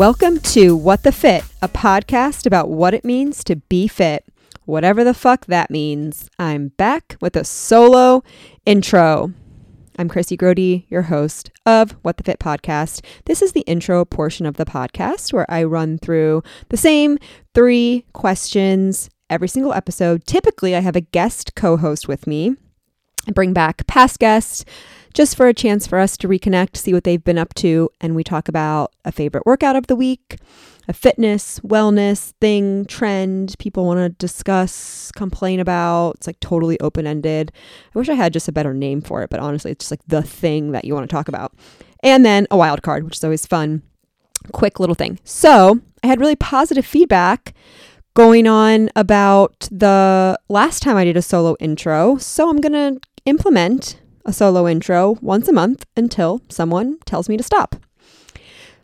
Welcome to What the Fit, a podcast about what it means to be fit, whatever the fuck that means. I'm back with a solo intro. I'm Chrissy Grody, your host of What the Fit podcast. This is the intro portion of the podcast where I run through the same three questions every single episode. Typically, I have a guest co host with me. I bring back past guests just for a chance for us to reconnect, see what they've been up to, and we talk about a favorite workout of the week, a fitness, wellness thing, trend people want to discuss, complain about. It's like totally open ended. I wish I had just a better name for it, but honestly, it's just like the thing that you want to talk about. And then a wild card, which is always fun. Quick little thing. So I had really positive feedback going on about the last time I did a solo intro. So I'm going to implement a solo intro once a month until someone tells me to stop.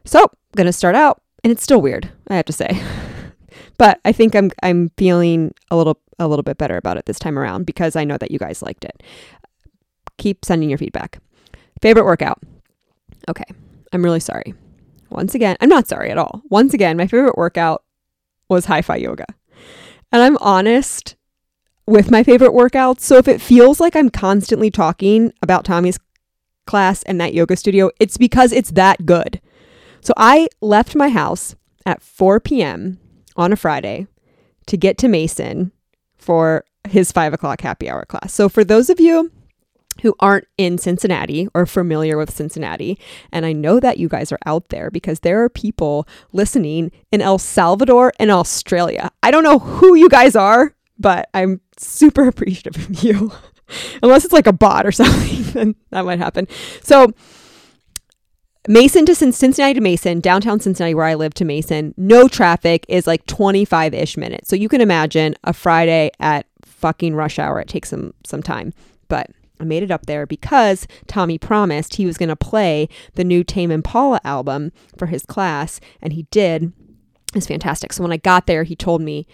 So, I'm going to start out and it's still weird, I have to say. but I think I'm I'm feeling a little a little bit better about it this time around because I know that you guys liked it. Keep sending your feedback. Favorite workout. Okay. I'm really sorry. Once again, I'm not sorry at all. Once again, my favorite workout was hi-fi yoga. And I'm honest, with my favorite workouts. So if it feels like I'm constantly talking about Tommy's class and that yoga studio, it's because it's that good. So I left my house at 4 p.m. on a Friday to get to Mason for his five o'clock happy hour class. So for those of you who aren't in Cincinnati or familiar with Cincinnati, and I know that you guys are out there because there are people listening in El Salvador and Australia. I don't know who you guys are, but I'm super appreciative of you. Unless it's like a bot or something, then that might happen. So, Mason to Cincinnati to Mason, downtown Cincinnati, where I live to Mason, no traffic is like 25 ish minutes. So you can imagine a Friday at fucking rush hour. It takes some some time, but I made it up there because Tommy promised he was going to play the new Tame Impala album for his class, and he did. It's fantastic. So when I got there, he told me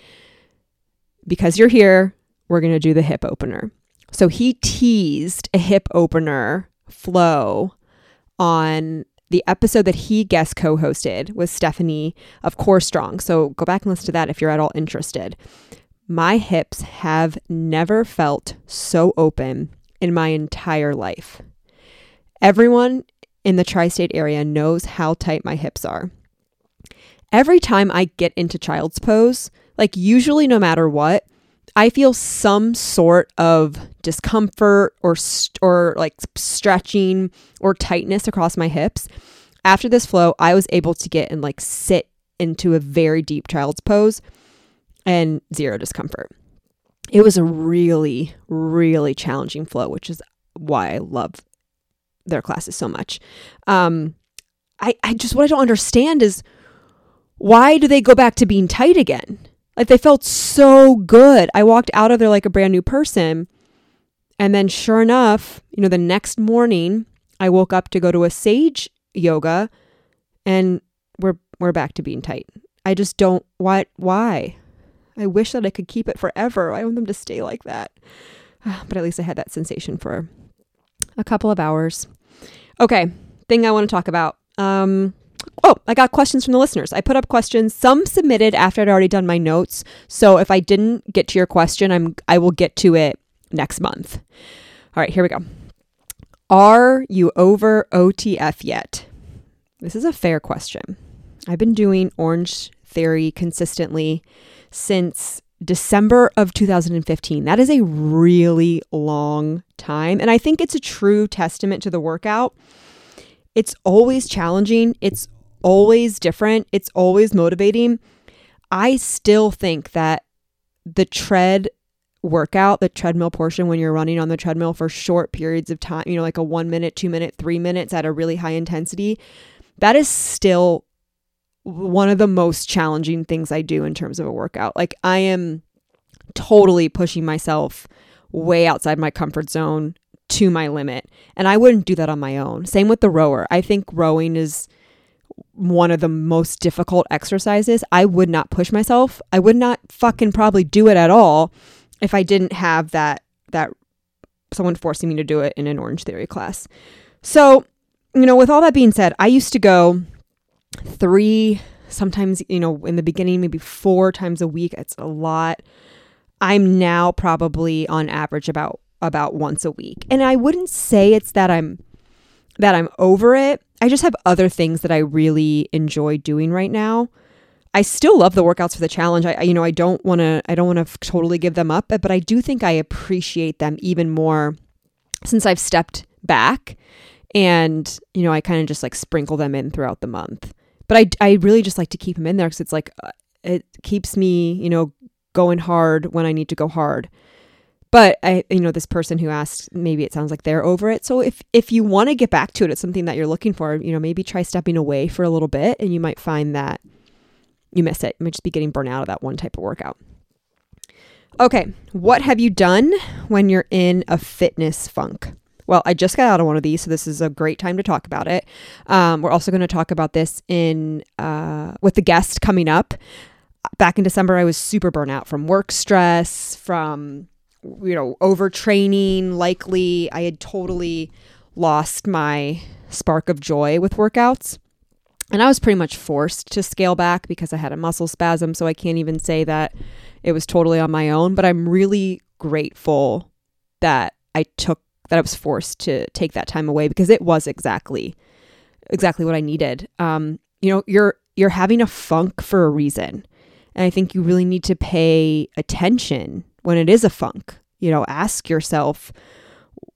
because you're here, we're going to do the hip opener. So he teased a hip opener flow on the episode that he guest co hosted with Stephanie of Core Strong. So go back and listen to that if you're at all interested. My hips have never felt so open in my entire life. Everyone in the tri state area knows how tight my hips are. Every time I get into child's pose, like usually no matter what, I feel some sort of discomfort or st- or like stretching or tightness across my hips. After this flow, I was able to get and like sit into a very deep child's pose and zero discomfort. It was a really really challenging flow, which is why I love their classes so much. Um I I just what I don't understand is why do they go back to being tight again? Like they felt so good. I walked out of there like a brand new person. And then sure enough, you know, the next morning I woke up to go to a sage yoga and we're we're back to being tight. I just don't why why? I wish that I could keep it forever. I want them to stay like that. But at least I had that sensation for a couple of hours. Okay, thing I want to talk about. Um Oh, I got questions from the listeners. I put up questions, some submitted after I'd already done my notes. So if I didn't get to your question, I'm I will get to it next month. All right, here we go. Are you over OTF yet? This is a fair question. I've been doing Orange Theory consistently since December of 2015. That is a really long time. And I think it's a true testament to the workout it's always challenging, it's always different, it's always motivating. I still think that the tread workout, the treadmill portion, when you're running on the treadmill for short periods of time, you know, like a one minute, two minute, three minutes at a really high intensity, that is still one of the most challenging things I do in terms of a workout. Like, I am totally pushing myself way outside my comfort zone to my limit. And I wouldn't do that on my own. Same with the rower. I think rowing is one of the most difficult exercises. I would not push myself. I would not fucking probably do it at all if I didn't have that that someone forcing me to do it in an Orange Theory class. So, you know, with all that being said, I used to go 3 sometimes, you know, in the beginning, maybe four times a week. It's a lot. I'm now probably on average about about once a week. And I wouldn't say it's that I'm that I'm over it. I just have other things that I really enjoy doing right now. I still love the workouts for the challenge. I you know, I don't want to I don't want to totally give them up, but I do think I appreciate them even more since I've stepped back and you know, I kind of just like sprinkle them in throughout the month. But I I really just like to keep them in there cuz it's like uh, it keeps me, you know, going hard when I need to go hard. But I, you know, this person who asked, maybe it sounds like they're over it. So if if you want to get back to it, it's something that you're looking for. You know, maybe try stepping away for a little bit, and you might find that you miss it. You might just be getting burnt out of that one type of workout. Okay, what have you done when you're in a fitness funk? Well, I just got out of one of these, so this is a great time to talk about it. Um, we're also going to talk about this in uh, with the guest coming up. Back in December, I was super burnt out from work stress, from you know, overtraining, likely. I had totally lost my spark of joy with workouts. And I was pretty much forced to scale back because I had a muscle spasm. So I can't even say that it was totally on my own, but I'm really grateful that I took that I was forced to take that time away because it was exactly exactly what I needed. Um, you know, you're you're having a funk for a reason. And I think you really need to pay attention when it is a funk. You know, ask yourself,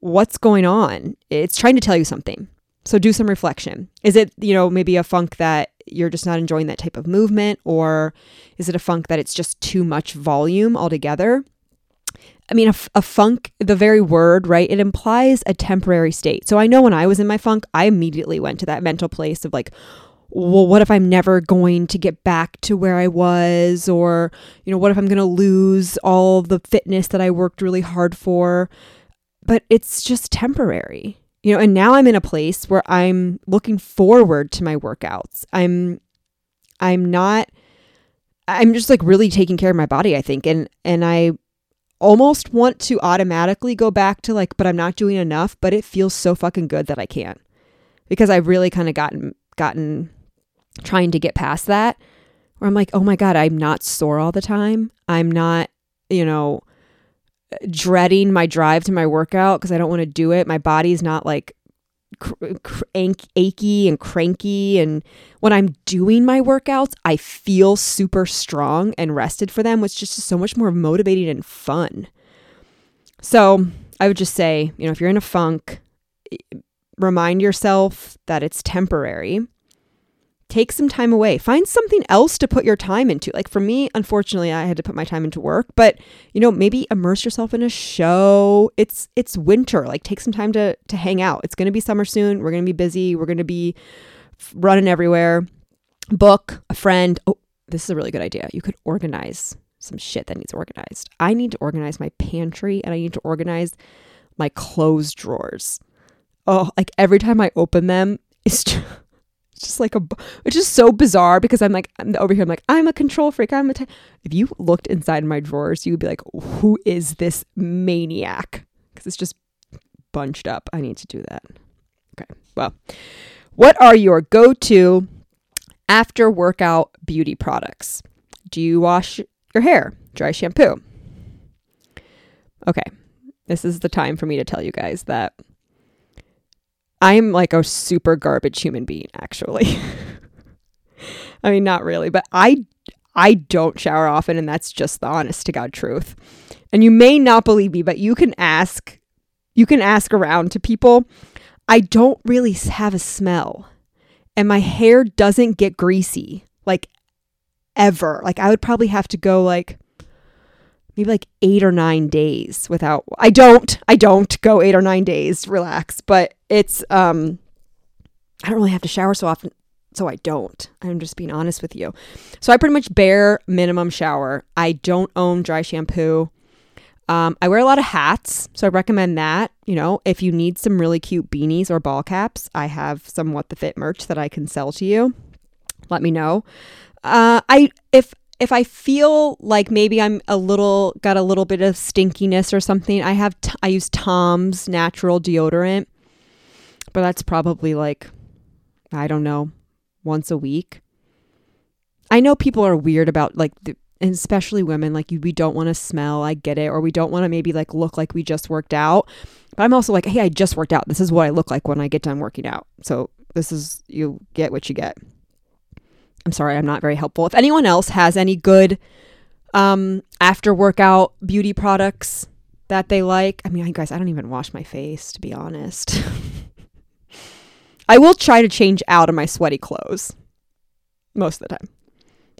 what's going on? It's trying to tell you something. So do some reflection. Is it, you know, maybe a funk that you're just not enjoying that type of movement? Or is it a funk that it's just too much volume altogether? I mean, a, a, funk, the very word, right? It implies a temporary state. So I know when I was in my funk, I immediately went to that mental place of like, well, what if I'm never going to get back to where I was? Or, you know, what if I'm going to lose all the fitness that I worked really hard for? But it's just temporary, you know, and now I'm in a place where I'm looking forward to my workouts. I'm, I'm not, I'm just like really taking care of my body, I think. And, and I, almost want to automatically go back to like, but I'm not doing enough, but it feels so fucking good that I can't because I've really kind of gotten gotten trying to get past that where I'm like, oh my God, I'm not sore all the time. I'm not, you know, dreading my drive to my workout because I don't want to do it. My body's not like cr- cr- achy and cranky. And when I'm doing my workouts, I feel super strong and rested for them, which is just so much more motivating and fun. So I would just say, you know, if you're in a funk, eh, remind yourself that it's temporary take some time away. Find something else to put your time into. Like for me, unfortunately, I had to put my time into work, but you know, maybe immerse yourself in a show. It's it's winter. Like take some time to to hang out. It's going to be summer soon. We're going to be busy. We're going to be running everywhere. Book a friend. Oh, this is a really good idea. You could organize some shit that needs organized. I need to organize my pantry and I need to organize my clothes drawers. Oh, like every time I open them, it's just it's just like a, it's just so bizarre because I'm like, I'm over here, I'm like, I'm a control freak. I'm a. T-. If you looked inside my drawers, you would be like, who is this maniac? Because it's just bunched up. I need to do that. Okay. Well, what are your go to after workout beauty products? Do you wash your hair? Dry shampoo? Okay. This is the time for me to tell you guys that I'm like a super garbage human being, actually. I mean, not really, but I I don't shower often, and that's just the honest to God truth. And you may not believe me, but you can ask you can ask around to people. I don't really have a smell. And my hair doesn't get greasy like ever. Like I would probably have to go like maybe like eight or nine days without I don't I don't go eight or nine days relax but it's um I don't really have to shower so often so I don't I'm just being honest with you. So I pretty much bare minimum shower. I don't own dry shampoo. Um, I wear a lot of hats so I recommend that you know. If you need some really cute beanies or ball caps I have some what the fit merch that I can sell to you. Let me know. Uh, I if if I feel like maybe I'm a little got a little bit of stinkiness or something, I have t- I use Tom's natural deodorant, but that's probably like I don't know once a week. I know people are weird about like the, and especially women like we don't want to smell i get it or we don't want to maybe like look like we just worked out but i'm also like hey i just worked out. This is what i look like when i get done working out. So this is you get what you get i'm sorry i'm not very helpful if anyone else has any good um after workout beauty products that they like i mean I guys i don't even wash my face to be honest i will try to change out of my sweaty clothes most of the time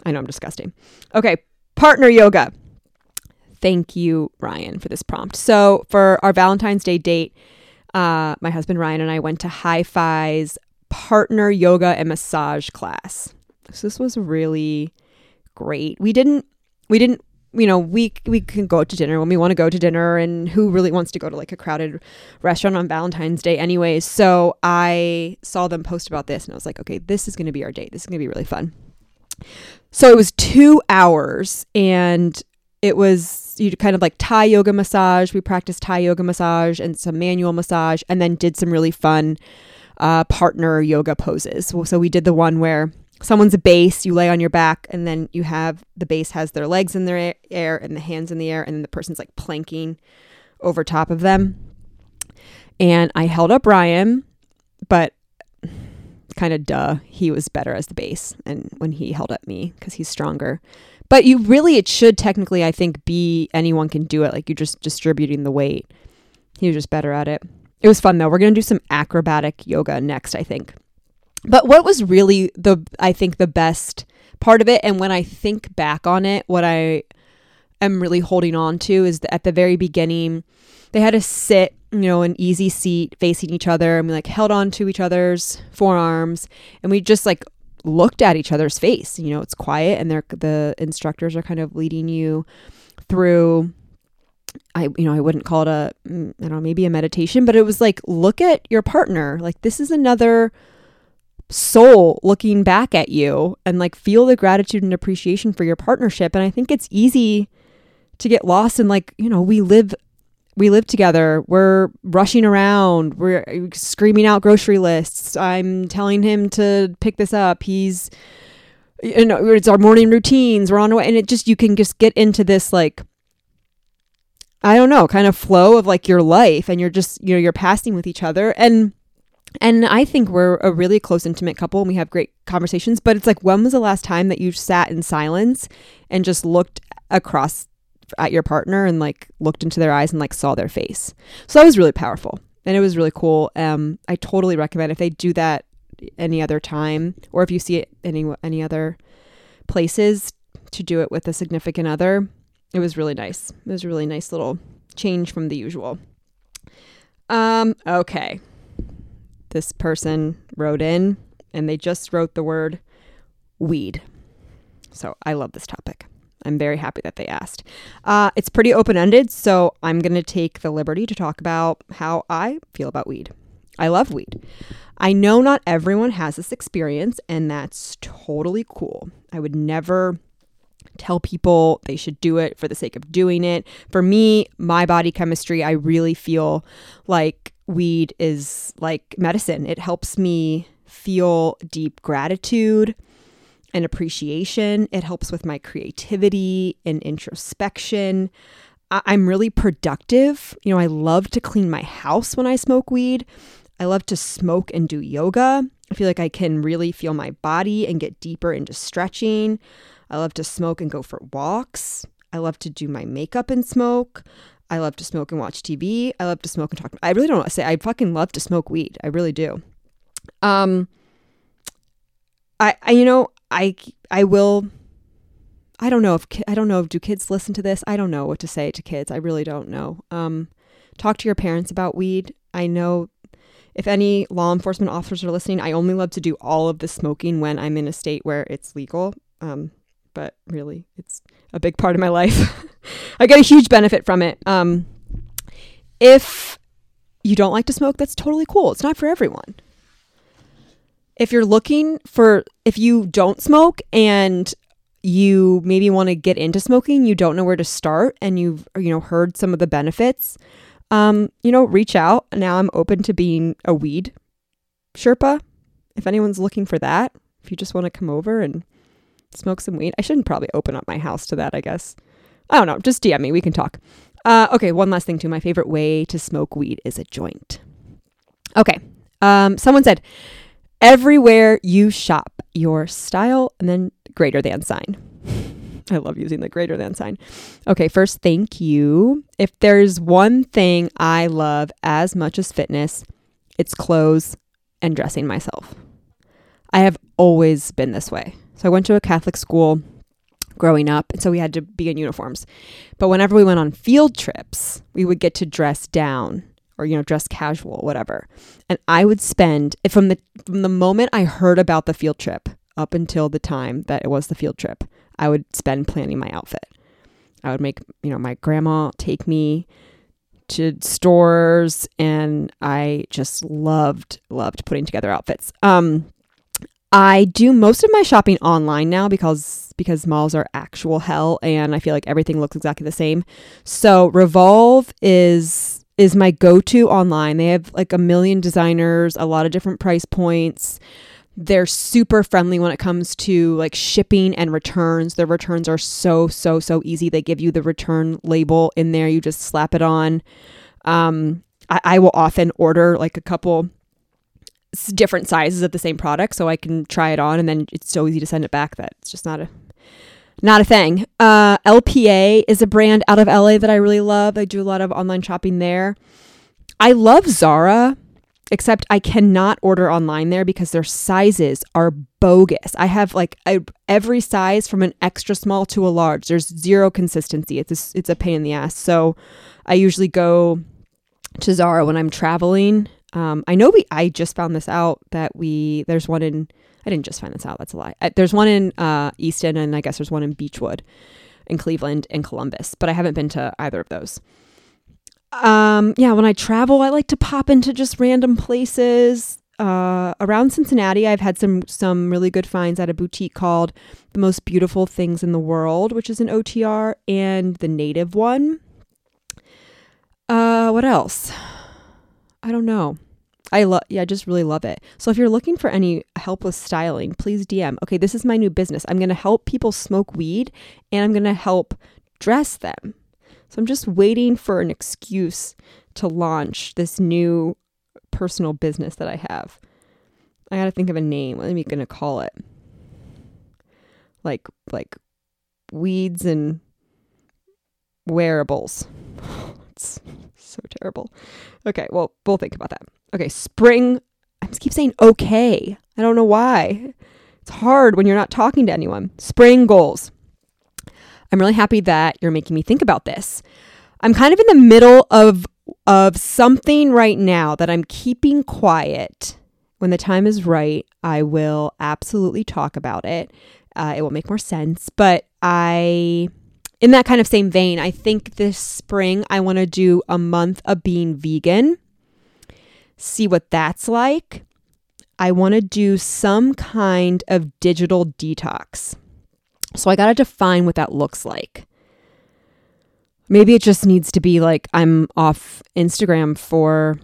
I know I'm disgusting. Okay, partner yoga. Thank you, Ryan, for this prompt. So, for our Valentine's Day date, uh, my husband Ryan and I went to Hi-Fi's partner yoga and massage class. So this was really great. We didn't, we didn't, you know, we we can go to dinner when we want to go to dinner, and who really wants to go to like a crowded restaurant on Valentine's Day, anyways. So I saw them post about this, and I was like, okay, this is going to be our date. This is going to be really fun. So it was two hours and it was you kind of like Thai yoga massage. We practiced Thai yoga massage and some manual massage and then did some really fun uh, partner yoga poses. So we did the one where someone's a base, you lay on your back, and then you have the base has their legs in the air and the hands in the air, and then the person's like planking over top of them. And I held up Ryan, but kind of duh, he was better as the base and when he held up me because he's stronger. But you really, it should technically, I think, be anyone can do it. Like you're just distributing the weight. He was just better at it. It was fun though. We're going to do some acrobatic yoga next, I think. But what was really the, I think, the best part of it, and when I think back on it, what I am really holding on to is that at the very beginning, they had to sit you know, an easy seat facing each other and we like held on to each other's forearms and we just like looked at each other's face. You know, it's quiet and they're the instructors are kind of leading you through I you know, I wouldn't call it a mm, don't know, maybe a meditation, but it was like look at your partner. Like this is another soul looking back at you and like feel the gratitude and appreciation for your partnership. And I think it's easy to get lost in like, you know, we live we live together. We're rushing around. We're uh, screaming out grocery lists. I'm telling him to pick this up. He's, you know, it's our morning routines. We're on our way. And it just, you can just get into this, like, I don't know, kind of flow of like your life and you're just, you know, you're passing with each other. And, and I think we're a really close, intimate couple and we have great conversations. But it's like, when was the last time that you sat in silence and just looked across at your partner and like looked into their eyes and like saw their face. So that was really powerful and it was really cool. Um, I totally recommend if they do that any other time or if you see it any any other places to do it with a significant other. It was really nice. It was a really nice little change from the usual. Um, okay. This person wrote in and they just wrote the word weed. So I love this topic. I'm very happy that they asked. Uh, it's pretty open ended, so I'm going to take the liberty to talk about how I feel about weed. I love weed. I know not everyone has this experience, and that's totally cool. I would never tell people they should do it for the sake of doing it. For me, my body chemistry, I really feel like weed is like medicine. It helps me feel deep gratitude and appreciation. It helps with my creativity and introspection. I'm really productive. You know, I love to clean my house when I smoke weed. I love to smoke and do yoga. I feel like I can really feel my body and get deeper into stretching. I love to smoke and go for walks. I love to do my makeup and smoke. I love to smoke and watch TV. I love to smoke and talk. I really don't say I fucking love to smoke weed. I really do. Um I, I you know, I I will I don't know if I don't know if do kids listen to this? I don't know what to say to kids. I really don't know. Um talk to your parents about weed. I know if any law enforcement officers are listening, I only love to do all of the smoking when I'm in a state where it's legal. Um but really, it's a big part of my life. I get a huge benefit from it. Um if you don't like to smoke, that's totally cool. It's not for everyone if you're looking for if you don't smoke and you maybe want to get into smoking, you don't know where to start and you've you know heard some of the benefits, um, you know, reach out. Now I'm open to being a weed Sherpa. If anyone's looking for that, if you just want to come over and smoke some weed. I shouldn't probably open up my house to that, I guess. I don't know. Just DM me. We can talk. Uh, okay, one last thing too. My favorite way to smoke weed is a joint. Okay. Um, someone said, everywhere you shop, your style, and then greater than sign. I love using the greater than sign. Okay, first, thank you. If there's one thing I love as much as fitness, it's clothes and dressing myself. I have always been this way. So I went to a Catholic school growing up, and so we had to be in uniforms. But whenever we went on field trips, we would get to dress down or you know dress casual whatever. And i would spend from the from the moment i heard about the field trip up until the time that it was the field trip i would spend planning my outfit. I would make you know my grandma take me to stores and i just loved loved putting together outfits. Um i do most of my shopping online now because because malls are actual hell and i feel like everything looks exactly the same so revolve is is my go-to online. They have like a million designers, a lot of different price points. They're super friendly when it comes to like shipping and returns. Their returns are so so so easy. They give you the return label in there. You just slap it on. Um, I, I will often order like a couple different sizes of the same product so I can try it on, and then it's so easy to send it back that it's just not a not a thing. Uh, LPA is a brand out of LA that I really love. I do a lot of online shopping there. I love Zara, except I cannot order online there because their sizes are bogus. I have like a, every size from an extra small to a large. There's zero consistency. It's a, it's a pain in the ass. So I usually go to Zara when I'm traveling. Um, I know we. I just found this out that we there's one in I didn't just find this out. That's a lie. Uh, there's one in uh, Easton, and I guess there's one in Beachwood, in Cleveland, and Columbus. But I haven't been to either of those. Um, yeah, when I travel, I like to pop into just random places. Uh, around Cincinnati, I've had some some really good finds at a boutique called The Most Beautiful Things in the World, which is an OTR, and the Native one. Uh, what else? I don't know. I love, yeah, I just really love it. So if you're looking for any help with styling, please DM. Okay, this is my new business. I'm going to help people smoke weed and I'm going to help dress them. So I'm just waiting for an excuse to launch this new personal business that I have. I got to think of a name. What am I going to call it? Like, like weeds and wearables. it's so terrible. Okay, well, we'll think about that. Okay, spring. I just keep saying okay. I don't know why. It's hard when you're not talking to anyone. Spring goals. I'm really happy that you're making me think about this. I'm kind of in the middle of of something right now that I'm keeping quiet. When the time is right, I will absolutely talk about it. Uh, it will make more sense. But I, in that kind of same vein, I think this spring I want to do a month of being vegan see what that's like. I want to do some kind of digital detox. So I got to define what that looks like. Maybe it just needs to be like I'm off Instagram for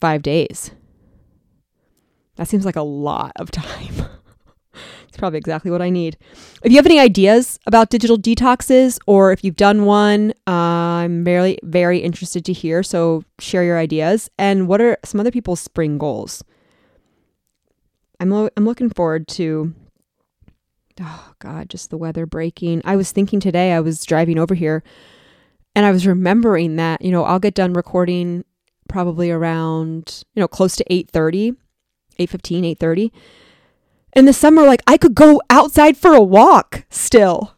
five days. That seems like a lot of time. Probably exactly what I need. If you have any ideas about digital detoxes or if you've done one, uh, I'm very, very interested to hear. So share your ideas. And what are some other people's spring goals? I'm, lo- I'm looking forward to, oh God, just the weather breaking. I was thinking today, I was driving over here and I was remembering that, you know, I'll get done recording probably around, you know, close to 8.30, 8.15, 8.30 in the summer, like I could go outside for a walk still.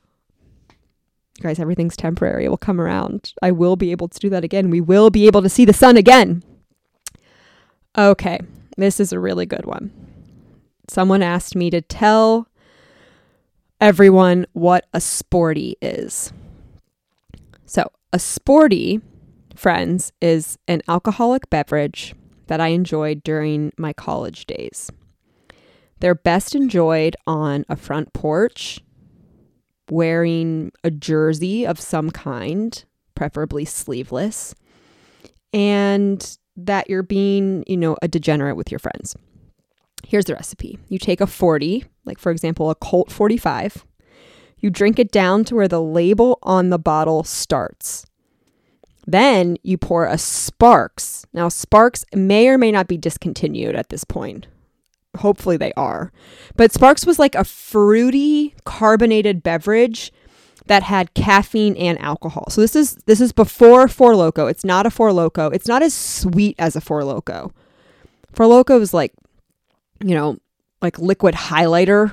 You Guys, everything's temporary. It will come around. I will be able to do that again. We will be able to see the sun again. Okay, this is a really good one. Someone asked me to tell everyone what a sporty is. So, a sporty, friends, is an alcoholic beverage that I enjoyed during my college days. They're best enjoyed on a front porch, wearing a jersey of some kind, preferably sleeveless, and that you're being, you know, a degenerate with your friends. Here's the recipe you take a 40, like for example, a Colt 45, You drink it down to where the label on the bottle starts. Then you pour a Sparks. Now, Sparks may or may not be discontinued at this point. Hopefully, they are. But Sparks was like a fruity carbonated beverage that had caffeine and alcohol. So this is this is before Four Loco. It's not a Four Loco. It's not as sweet as a Four Loco. Four Loco is like, you know, like liquid highlighter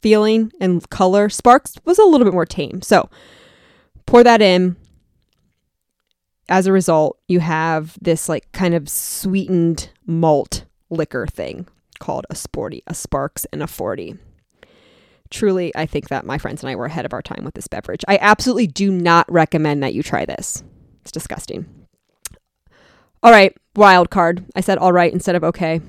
feeling and color. Sparks was a little bit more tame. So pour that in. As a result, you have this like kind of sweetened malt liquor thing called a sporty, a Sparks and a 40. Truly, I think that my friends and I were ahead of our time with this beverage. I absolutely do not recommend that you try this. It's disgusting. All right, wild card. I said all right instead of okay.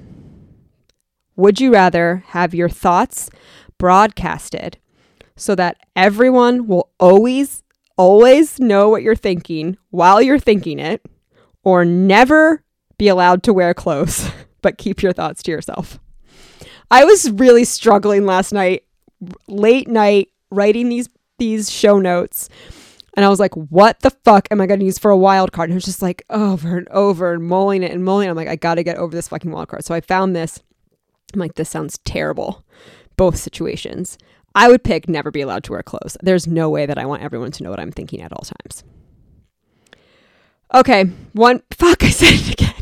Would you rather have your thoughts broadcasted so that everyone will always, always know what you're thinking while you're thinking it, or never be allowed to wear clothes, but keep your thoughts to yourself? I was really struggling last night late night writing these these show notes and I was like, what the fuck am I going to use for a wild card? And it was just like over and over and mulling it and mulling it. I'm like, I got to get over this fucking wild card. So I found this. I'm like, this sounds terrible. Both situations. I would pick never be allowed to wear clothes. There's no way that I want everyone to know what I'm thinking at all times. Okay, one fuck, I said it again.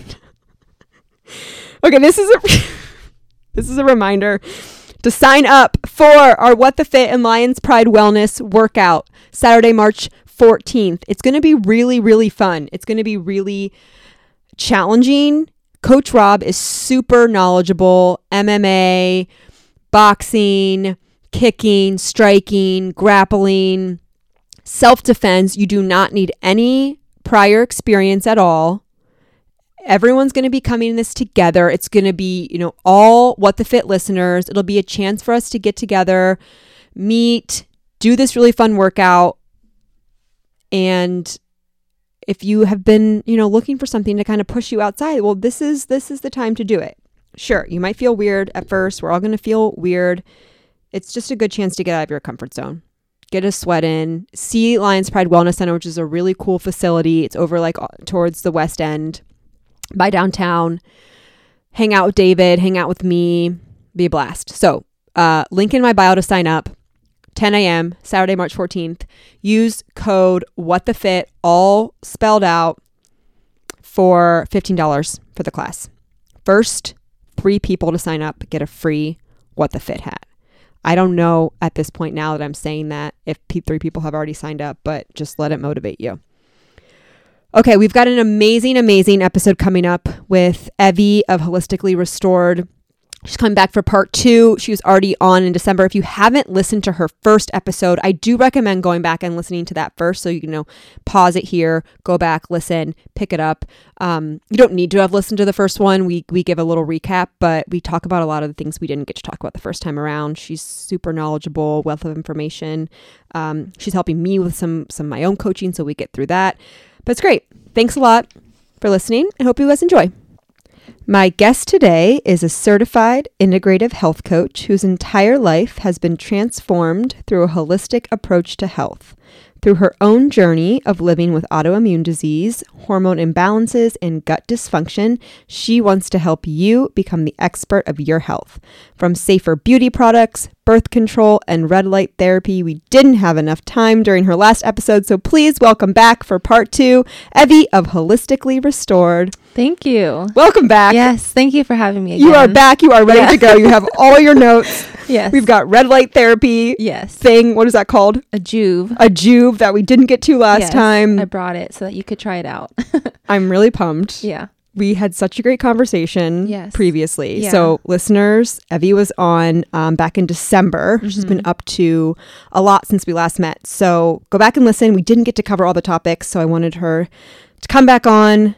Okay, this is a this is a reminder to sign up for our What the Fit and Lions Pride Wellness workout Saturday, March 14th. It's going to be really, really fun. It's going to be really challenging. Coach Rob is super knowledgeable MMA, boxing, kicking, striking, grappling, self defense. You do not need any prior experience at all. Everyone's going to be coming this together. It's going to be, you know, all What the Fit listeners. It'll be a chance for us to get together, meet, do this really fun workout. And if you have been, you know, looking for something to kind of push you outside, well, this is this is the time to do it. Sure, you might feel weird at first. We're all going to feel weird. It's just a good chance to get out of your comfort zone. Get a sweat in. See Lions Pride Wellness Center, which is a really cool facility. It's over like towards the west end by downtown, hang out with David, hang out with me, be a blast. So, uh, link in my bio to sign up. 10 a.m. Saturday, March 14th. Use code What the Fit, all spelled out, for $15 for the class. First three people to sign up get a free What the Fit hat. I don't know at this point now that I'm saying that if three people have already signed up, but just let it motivate you. Okay, we've got an amazing, amazing episode coming up with Evie of Holistically Restored. She's coming back for part two. She was already on in December. If you haven't listened to her first episode, I do recommend going back and listening to that first. So you can know pause it here, go back, listen, pick it up. Um, you don't need to have listened to the first one. We we give a little recap, but we talk about a lot of the things we didn't get to talk about the first time around. She's super knowledgeable, wealth of information. Um, she's helping me with some some my own coaching, so we get through that. But it's great. Thanks a lot for listening. I hope you guys enjoy. My guest today is a certified integrative health coach whose entire life has been transformed through a holistic approach to health. Through her own journey of living with autoimmune disease, hormone imbalances, and gut dysfunction, she wants to help you become the expert of your health. From safer beauty products, birth control, and red light therapy, we didn't have enough time during her last episode, so please welcome back for part two, Evie of Holistically Restored. Thank you. Welcome back. Yes, thank you for having me again. You are back. You are ready yeah. to go. You have all your notes. yes. We've got red light therapy. Yes. Thing. What is that called? A Joovv. A Joovv that we didn't get to last yes, time. I brought it so that you could try it out. I'm really pumped. Yeah. We had such a great conversation yes. previously. Yeah. So, listeners, Evie was on um, back in December. Mm-hmm. She's been up to a lot since we last met. So, go back and listen. We didn't get to cover all the topics. So, I wanted her to come back on,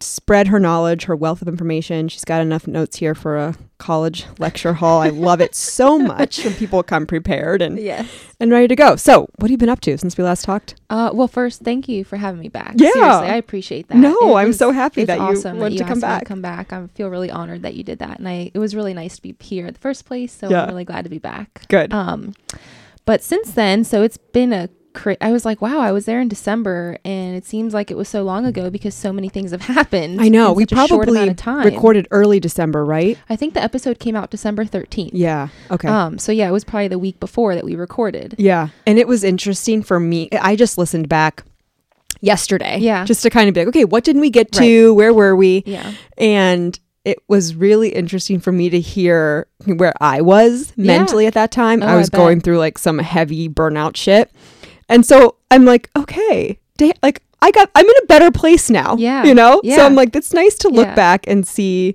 spread her knowledge, her wealth of information. She's got enough notes here for a college lecture hall. I love it so much when people come prepared and yes. and ready to go. So, what have you been up to since we last talked? Uh, well, first, thank you for having me back. Yeah, Seriously, I appreciate that. No, it I'm was, so happy that awesome you wanted that you to come back. To come back. I feel really honored that you did that, and I it was really nice to be here in the first place. So yeah. I'm really glad to be back. Good. Um, but since then, so it's been a cra- I was like, wow, I was there in December, and it seems like it was so long ago because so many things have happened. I know. We probably recorded early December, right? I think the episode came out December 13th. Yeah. Okay. Um, so yeah, it was probably the week before that we recorded. yeah. And it was interesting for me. I just listened back yesterday. Yeah. Just to kind of be like, okay, what didn't we get to? Where were we? Yeah. And it was really interesting for me to hear where I was Yeah. mentally at that time. Oh, I I was bet. going through like some heavy burnout shit. And so I'm like, okay, da- like I got, I'm in a better place now. Yeah. You know? Yeah. So I'm like, it's nice to look Yeah. back and see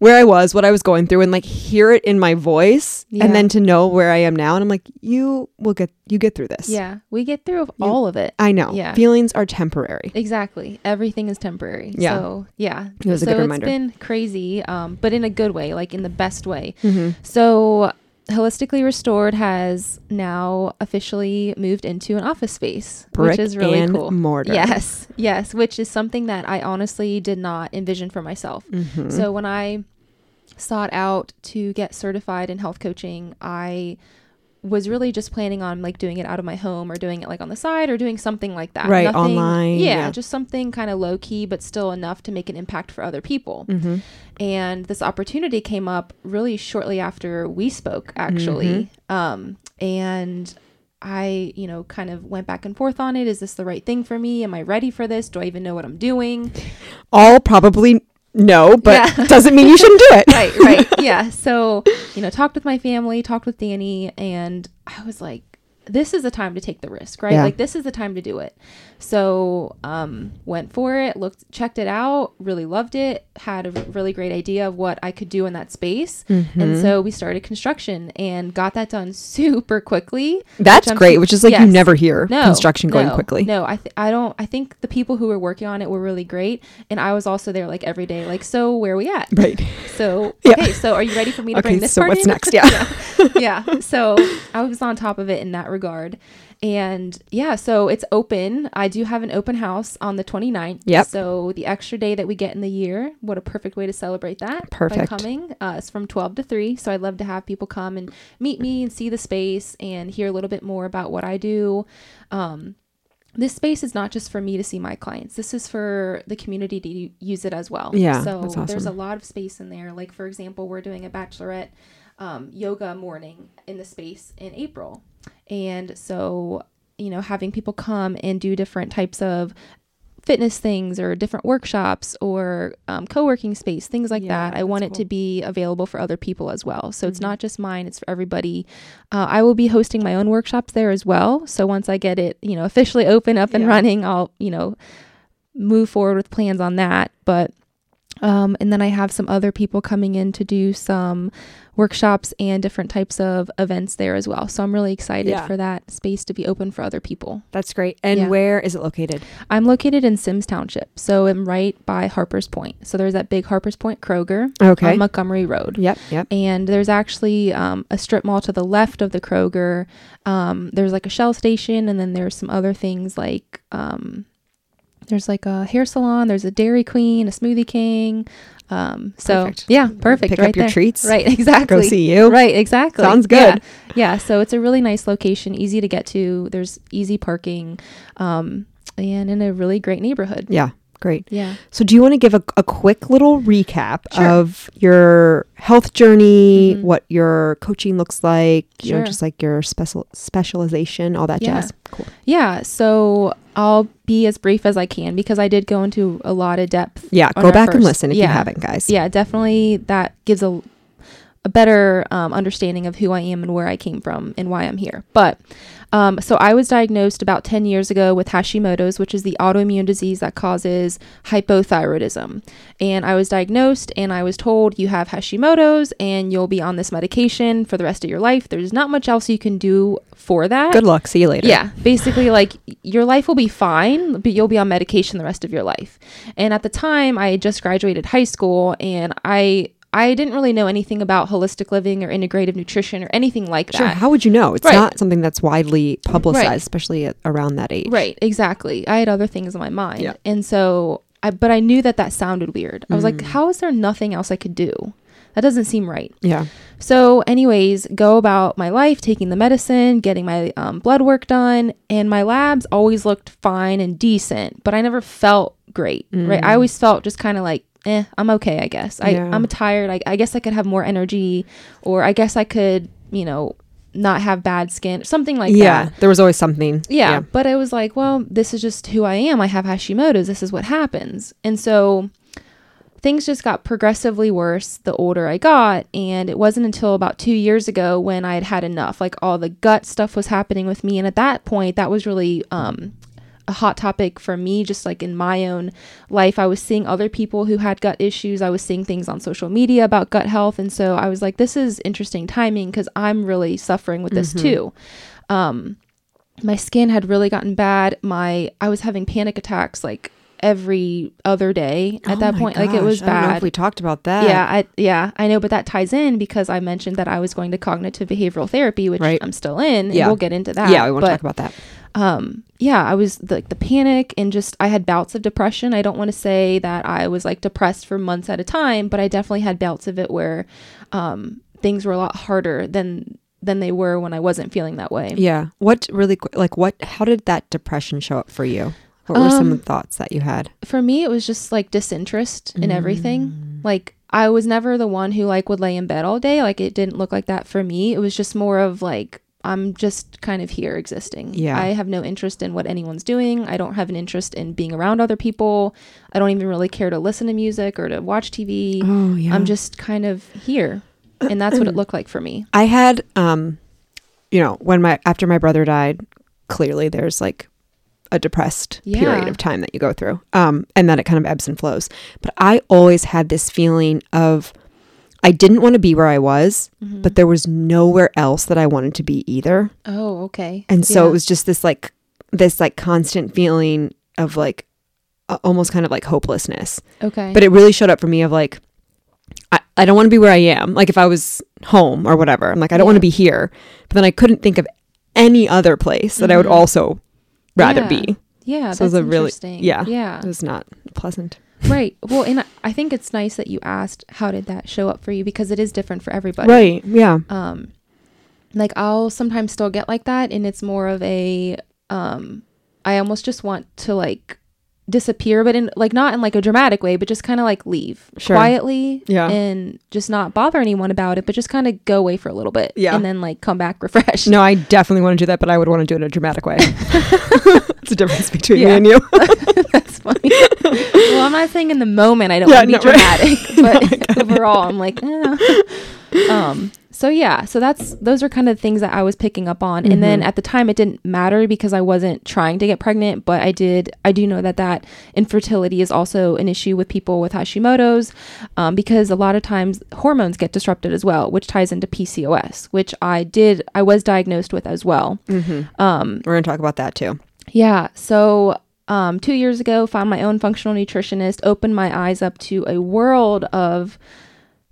where I was, what I was going through, and like hear it in my voice, Yeah. and then to know where I am now. And I'm like, you will get, you get through this. Yeah. We get through all of it. I know. Yeah. Feelings are temporary. Exactly. Everything is temporary. Yeah. So yeah. It was a so good reminder. It's been crazy, um, but in a good way, like in the best way. Mm-hmm. So Holistically Restored has now officially moved into an office space, Brick which is really cool. mortar. Yes, yes, which is something that I honestly did not envision for myself. Mhm. So when I sought out to get certified in health coaching, I was really just planning on like doing it out of my home or doing it like on the side or doing something like that. Right, online, Yeah, yeah. just something kind of low key but still enough to make an impact for other people. Mhm. And this opportunity came up really shortly after we spoke actually. Um and I, you know, kind of went back and forth on it. Is this the right thing for me? Am I ready for this? Do I even know what I'm doing? All probably no, but Yeah. doesn't mean you shouldn't do it. right, right. Yeah. So, you know, talked with my family, talked with Danny, and I was like, this is the time to take the risk, right? Yeah. Like this is the time to do it. So, um, went for it, looked, checked it out, really loved it, had a really great idea of what I could do in that space. Mm-hmm. And so we started construction and got that done super quickly. That's which great, which is like you never hear No, construction going no, quickly. No, I th- I don't. I think the people who were working on it were really great, and I was also there like every day. Like, so where are we at? Right. So Yeah. okay, so are you ready for me to Okay, bring this so part what's in? next? Yeah. yeah. So I was on top of it in that regard. And yeah, so it's open. I do have an open house on the 29th. Yep. So the extra day that we get in the year, what a perfect way to celebrate that. Perfect. By coming. Uh, it's from 12 to 3. So I'd love to have people come and meet me and see the space and hear a little bit more about what I do. Um, this space is not just for me to see my clients. This is for the community to use it as well. Yeah, So that's there's a lot of space in there. Like for example, we're doing a bachelorette um, yoga morning in the space in April, and so you know having people come and do different types of fitness things or different workshops or um, co-working space things like Yeah, that i want that's it to be available for other people as well. So it's Mhm. not just mine it's for everybody. Uh, i will be hosting my own workshops there as well. So once i get it you know officially open up and Yeah. running i'll you know move forward with plans on that. But um, and then I have some other people coming in to do some workshops and different types of events there as well. So I'm really excited Yeah. for that space to be open for other people. That's great. And Yeah. where is it located? I'm located in Symmes Township, so I'm right by Harper's Point. So there's that big Harper's Point Kroger Okay. on Montgomery Road. yep. Yep. And there's actually um, a strip mall to the left of the Kroger. Um, there's like a Shell station, and then there's some other things like um, there's like a hair salon. There's a Dairy Queen, a Smoothie King. Um, so Perfect. yeah, perfect. Pick right up your there. treats. Right, exactly. Go see you. Right, exactly. Sounds Yeah. good. Yeah. so it's a really nice location, easy to get to. There's easy parking, um, and in a really great neighborhood. Yeah. Great. Yeah. So, do you want to give a, a quick little recap Sure. of your health journey, Mhm. what your coaching looks like, you know, Sure. just like your special specialization, all that Yeah. jazz? Cool. Yeah. So I'll be as brief as I can because I did go into a lot of depth. Yeah. Go back and listen if you haven't, guys. Yeah, definitely. That gives a a better um, understanding of who I am and where I came from and why I'm here. But um, so I was diagnosed about 10 years ago with Hashimoto's, which is the autoimmune disease that causes hypothyroidism. And I was diagnosed and I was told you have Hashimoto's and you'll be on this medication for the rest of your life. There's not much else you can do for that. Good luck. See you later. Yeah, basically, like your life will be fine, but you'll be on medication the rest of your life. And at the time, I had just graduated high school, and I I didn't really know anything about holistic living or integrative nutrition or anything like Sure. that. How would you know? It's Right. not something that's widely publicized, Right. especially at, around that age. Right, exactly. I had other things in my mind, Yeah. and so I but I knew that that sounded weird. I was like, Mm. how is there nothing else I could do? that doesn't seem right. Yeah. So, anyways, go about my life, taking the medicine, getting my um, blood work done, and my labs always looked fine and decent, but I never felt great, right? I always felt just kind of like, eh, I'm okay, I guess. I, Yeah. I'm tired. I, I guess I could have more energy, or I guess I could, you know, not have bad skin, something like yeah. that. There was always something. Yeah, but I was like, well, this is just who I am. I have Hashimoto's. This is what happens. And so things just got progressively worse the older I got. And it wasn't until about two years ago when I had had enough. Like all the gut stuff was happening with me. And at that point, that was really um, a hot topic for me, just like in my own life. I was seeing other people who had gut issues. I was seeing things on social media about gut health. And so I was like, this is interesting timing because I'm really suffering with this too. Um, my skin had really gotten bad. My I was having panic attacks like every other day at Oh that point. Like it was gosh, I don't know bad. if we talked about that. yeah, I yeah, I know, but that ties in because I mentioned that I was going to cognitive behavioral therapy, which Right. I'm still in. And Yeah. we'll get into that. Yeah, we want to talk about that. Um yeah i was like the panic and just i had bouts of depression i don't want to say that i was like depressed for months at a time but i definitely had bouts of it where um things were a lot harder than than they were when i wasn't feeling that way Yeah. What really like what? How did that depression show up for you? What were some Um, of the thoughts that you had? for me it was just like disinterest in Mm. everything like i was never the one who like would lay in bed all day like it didn't look like that for me it was just more of like i'm just kind of here existing Yeah. i have no interest in what anyone's doing i don't have an interest in being around other people i don't even really care to listen to music or to watch tv Oh yeah. i'm just kind of here and that's what it looked like for me I had um you know, when my after my brother died, clearly there's like a depressed period of time that you go through. Um and then it kind of ebbs and flows. But I always had this feeling of I didn't want to be where I was, Mm-hmm. but there was nowhere else that I wanted to be either. oh okay And so Yeah. it was just this like this like constant feeling of like a- almost kind of like hopelessness. okay But it really showed up for me of like, I, I don't want to be where I am. Like if I was home or whatever, I'm like, I don't want to be here. But then I couldn't think of any other place that I would Mhm. also rather Yeah. be. yeah so that's it's a really- interesting yeah. yeah It was not pleasant. Right. Well, and I- think it's nice that you asked how did that show up for you because it is different for everybody. Right. Yeah. Um like I'll sometimes still get like that and it's more of a um I almost just want to like disappear but in like not in like a dramatic way but just kind of like leave Sure. quietly Yeah. and just not bother anyone about it but just kind of go away for a little bit Yeah. and then like come back refreshed. No, I definitely want to do that, but I would want to do it in a dramatic way. it's a difference between Yeah. me and you. That's funny. well, I'm not saying in the moment I don't Yeah, want to be no, right. dramatic, but overall, I'm like, eh. Um. So yeah, so that's those are kind of things that I was picking up on, and then Mhm. at the time it didn't matter because I wasn't trying to get pregnant, but I did. I do know that that infertility is also an issue with people with Hashimoto's, um, because a lot of times hormones get disrupted as well, which ties into PCOS, which I did. I was diagnosed with as well. Mm-hmm. Um, We're going to talk about that too. yeah. So, um, two years ago, found my own functional nutritionist, opened my eyes up to a world of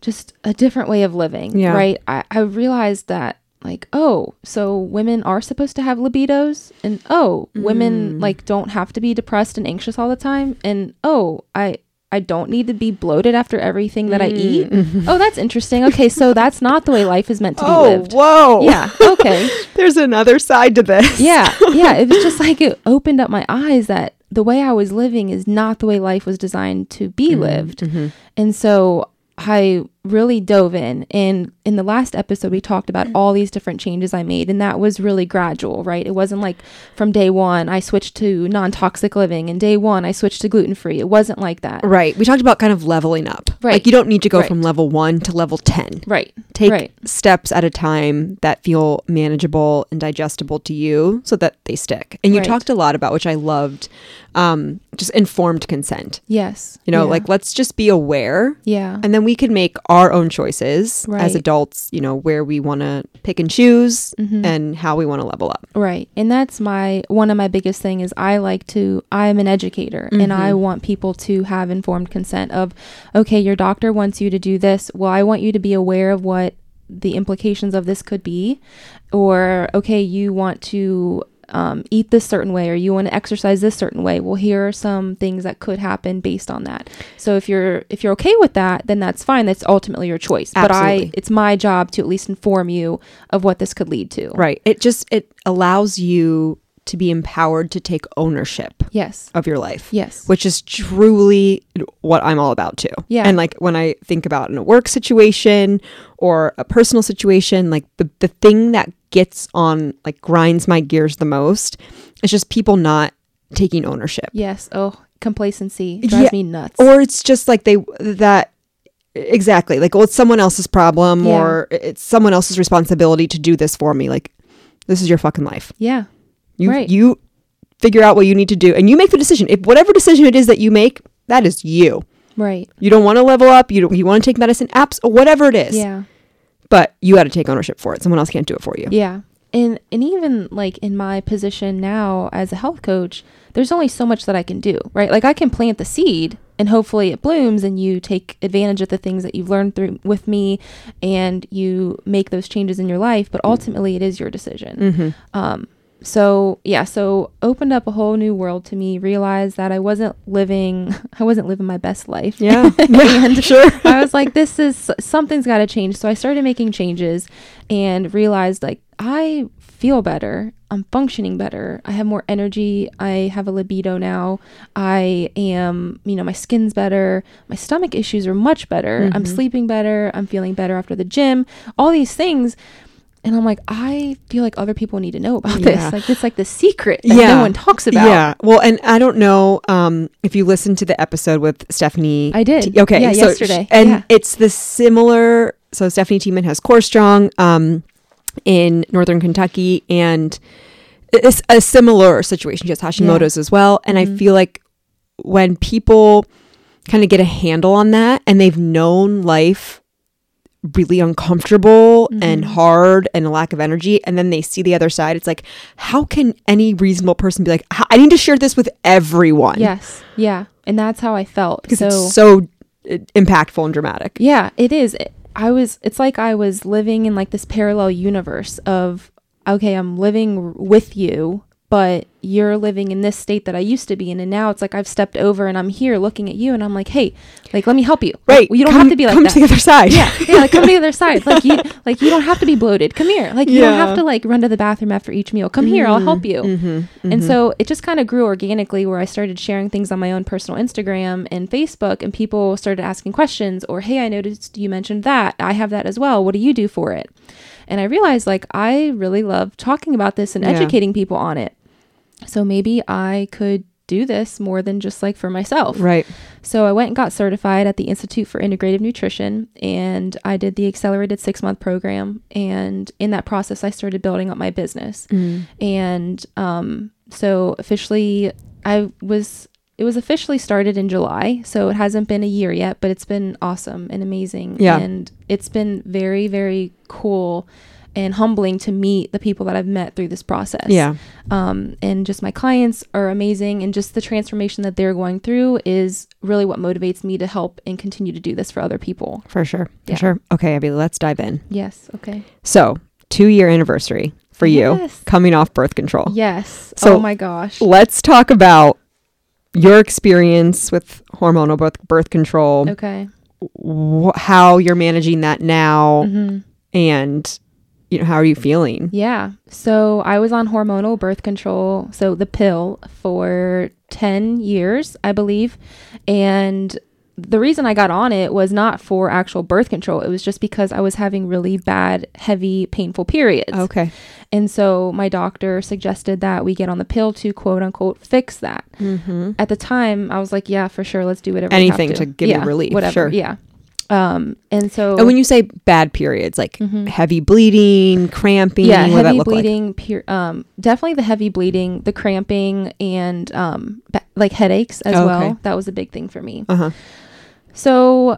just a different way of living. Yeah. Right. I, I realized that, like, oh, so women are supposed to have libidos, and oh, women Mm. like don't have to be depressed and anxious all the time, and oh, I. I don't need to be bloated after everything that I eat. Mm. Oh, that's interesting. Okay, so that's not the way life is meant to be Oh, lived. whoa. Yeah. Okay. There's another side to this. yeah yeah it was just like it opened up my eyes that the way i was living is not the way life was designed to be lived Mm-hmm. and so i really dove in and in the last episode we talked about all these different changes i made and that was really gradual right it wasn't like from day one i switched to non-toxic living and day one i switched to gluten-free it wasn't like that Right. We talked about kind of leveling up. Right. Like you don't need to go Right. from level one to level 10. right Take Right. steps at a time that feel manageable and digestible to you so that they stick. And you Right. talked a lot about, which I loved, um, just informed consent. yes You know, Yeah. like let's just be aware yeah and then we can make our own choices Right. as adults, you know, where we want to pick and choose Mhm. and how we want to level up. Right. And that's my one of my biggest thing is I like to I'm an educator and I Mhm. want people to have informed consent of okay, your doctor wants you to do this. Well, I want you to be aware of what the implications of this could be or okay, you want to um, eat this certain way or you want to exercise this certain way. Well here are some things that could happen based on that. So if you're if you're okay with that then that's fine. That's ultimately your choice. But i it's my job to at least inform you of what this could lead to. Right. It just it allows you to be empowered to take ownership yes of your life. yes Which is truly what I'm all about too. Yeah. And like when I think about in a work situation or a personal situation, like the, the thing that gets on like grinds my gears the most is just people not taking ownership. yes oh complacency drives Yeah, me nuts Or it's just like they that exactly like well it's someone else's problem Yeah. or it's someone else's responsibility to do this for me. Like this is your fucking life. yeah You Right. you figure out what you need to do and you make the decision. If whatever decision it is that you make, that is you. right You don't want to level up, you don't, you want to take medicine apps or whatever it is. yeah But you got to take ownership for it. Someone else can't do it for you. Yeah. And and even like in my position now as a health coach, there's only so much that I can do, right? Like I can plant the seed and hopefully it blooms and you take advantage of the things that you've learned through with me and you make those changes in your life, but ultimately it is your decision. Mm-hmm. Um so yeah, so opened up a whole new world to me, realized that I wasn't living I wasn't living my best life. Yeah. And sure. I was like, this is something's got to change. So I started making changes and realized like I feel better. I'm functioning better. I have more energy. I have a libido now. I am, you know, my skin's better. My stomach issues are much better. I'm Mhm. sleeping better. I'm feeling better after the gym. All these things. And I'm like, I feel like other people need to know about Yeah. this. Like it's like the secret that Yeah. no one talks about. Yeah. Well, and I don't know um, if you listened to the episode with Stephanie. I did. T- okay. Yeah, so yesterday. and Yeah. it's the similar. So Stephanie Tiemann has Core Strong um, in Northern Kentucky, and it's a similar situation. She has Hashimoto's as well, and I Mhm. feel like when people kind of get a handle on that and they've known life really uncomfortable and Mhm. hard and a lack of energy and then they see the other side it's like how can any reasonable person be like i need to share this with everyone Yes. Yeah. And that's how I felt. because so it's so uh, impactful and dramatic Yeah, it is. I was it's like I was living in like this parallel universe of okay, I'm living with you, but you're living in this state that I used to be in and now it's like I've stepped over and I'm here looking at you and I'm like, "Hey, like let me help you." right Like, you don't come- have to be like come that. to the other side yeah, yeah, like come to the other side. Like you like you don't have to be bloated. Come here. Like you don't have to like run to the bathroom after each meal. Come here, I'll help you. Mhm, And mhm. so it just kind of grew organically where I started sharing things on my own personal Instagram and Facebook, and people started asking questions or, hey, I noticed you mentioned that. I have that as well. What do you do for it? And I realized like I really love talking about this and Yeah. educating people on it. So maybe I could do this more than just like for myself. right So I went and got certified at the Institute for Integrative Nutrition and I did the accelerated six month program. And in that process, I started building up my business Mm. and um, so officially i was it was officially started in july so it hasn't been a year yet but it's been awesome and amazing Yeah. and it's been very very cool and humbling to meet the people that i've met through this process. Yeah. Um, and just my clients are amazing and just the transformation that they're going through is really what motivates me to help and continue to do this for other people. For sure. For Yeah. sure. Okay abby let's dive in. Yes okay. So two year anniversary for you Yes. coming off birth control. Yes. So- oh my gosh. let's talk about your experience with hormonal birth, birth control. Okay. Wh- how you're managing that now hmm and you know how are you feeling Yeah. So I was on hormonal birth control, so the pill, for 10 years, I believe. And the reason I got on it was not for actual birth control. It was just because I was having really bad, heavy, painful periods. okay And so my doctor suggested that we get on the pill to quote unquote fix that. mm-hmm. At the time, I was like, yeah, for sure, let's do whatever. Anything to give you Yeah, relief, Whatever. sure. Yeah. Um, and so and when you say bad periods like Mhm. heavy bleeding cramping yeah what does that heavy look like bleeding pure um definitely the heavy bleeding the cramping and um ba- like headaches as Oh, well okay. that was a big thing for me uh-huh so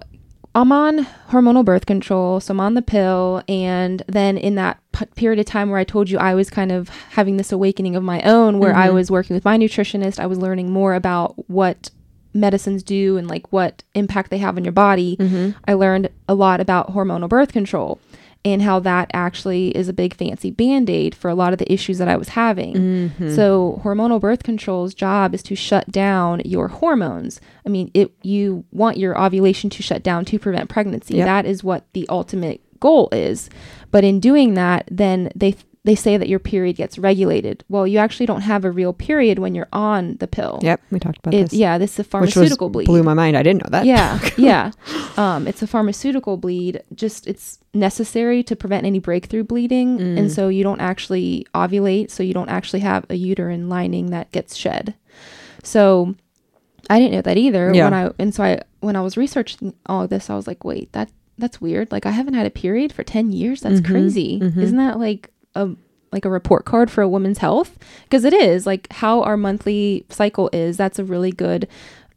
i'm on hormonal birth control so i'm on the pill and then in that p- period of time where i told you i was kind of having this awakening of my own where i Mhm. was working with my nutritionist i was learning more about what medicines do and like what impact they have on your body mm-hmm. I learned a lot about hormonal birth control. and how that actually is a big fancy band aid for a lot of the issues that I was having. Mm-hmm. So hormonal birth control's job is to shut down your hormones. I mean, it you want your ovulation to shut down to prevent pregnancy. Yep. That is what the ultimate goal is. But in doing that, then they they say that your period gets regulated. Well, you actually don't have a real period when you're on the pill. Yep, we talked about It, this. yeah, this is a which pharmaceutical was, bleed. blew my mind. I didn't know that. Yeah, yeah. Um, it's a pharmaceutical bleed. Just it's necessary to prevent any breakthrough bleeding, Mm. and so you don't actually ovulate, so you don't actually have a uterine lining that gets shed. So I didn't know that either. Yeah. When I and so I when I was researching all of this, I was like, wait, that that's weird. Like I haven't had a period for ten years. That's Mhm, crazy. mhm. Isn't that like a like a report card for a woman's health? Because it is like how our monthly cycle is. That's a really good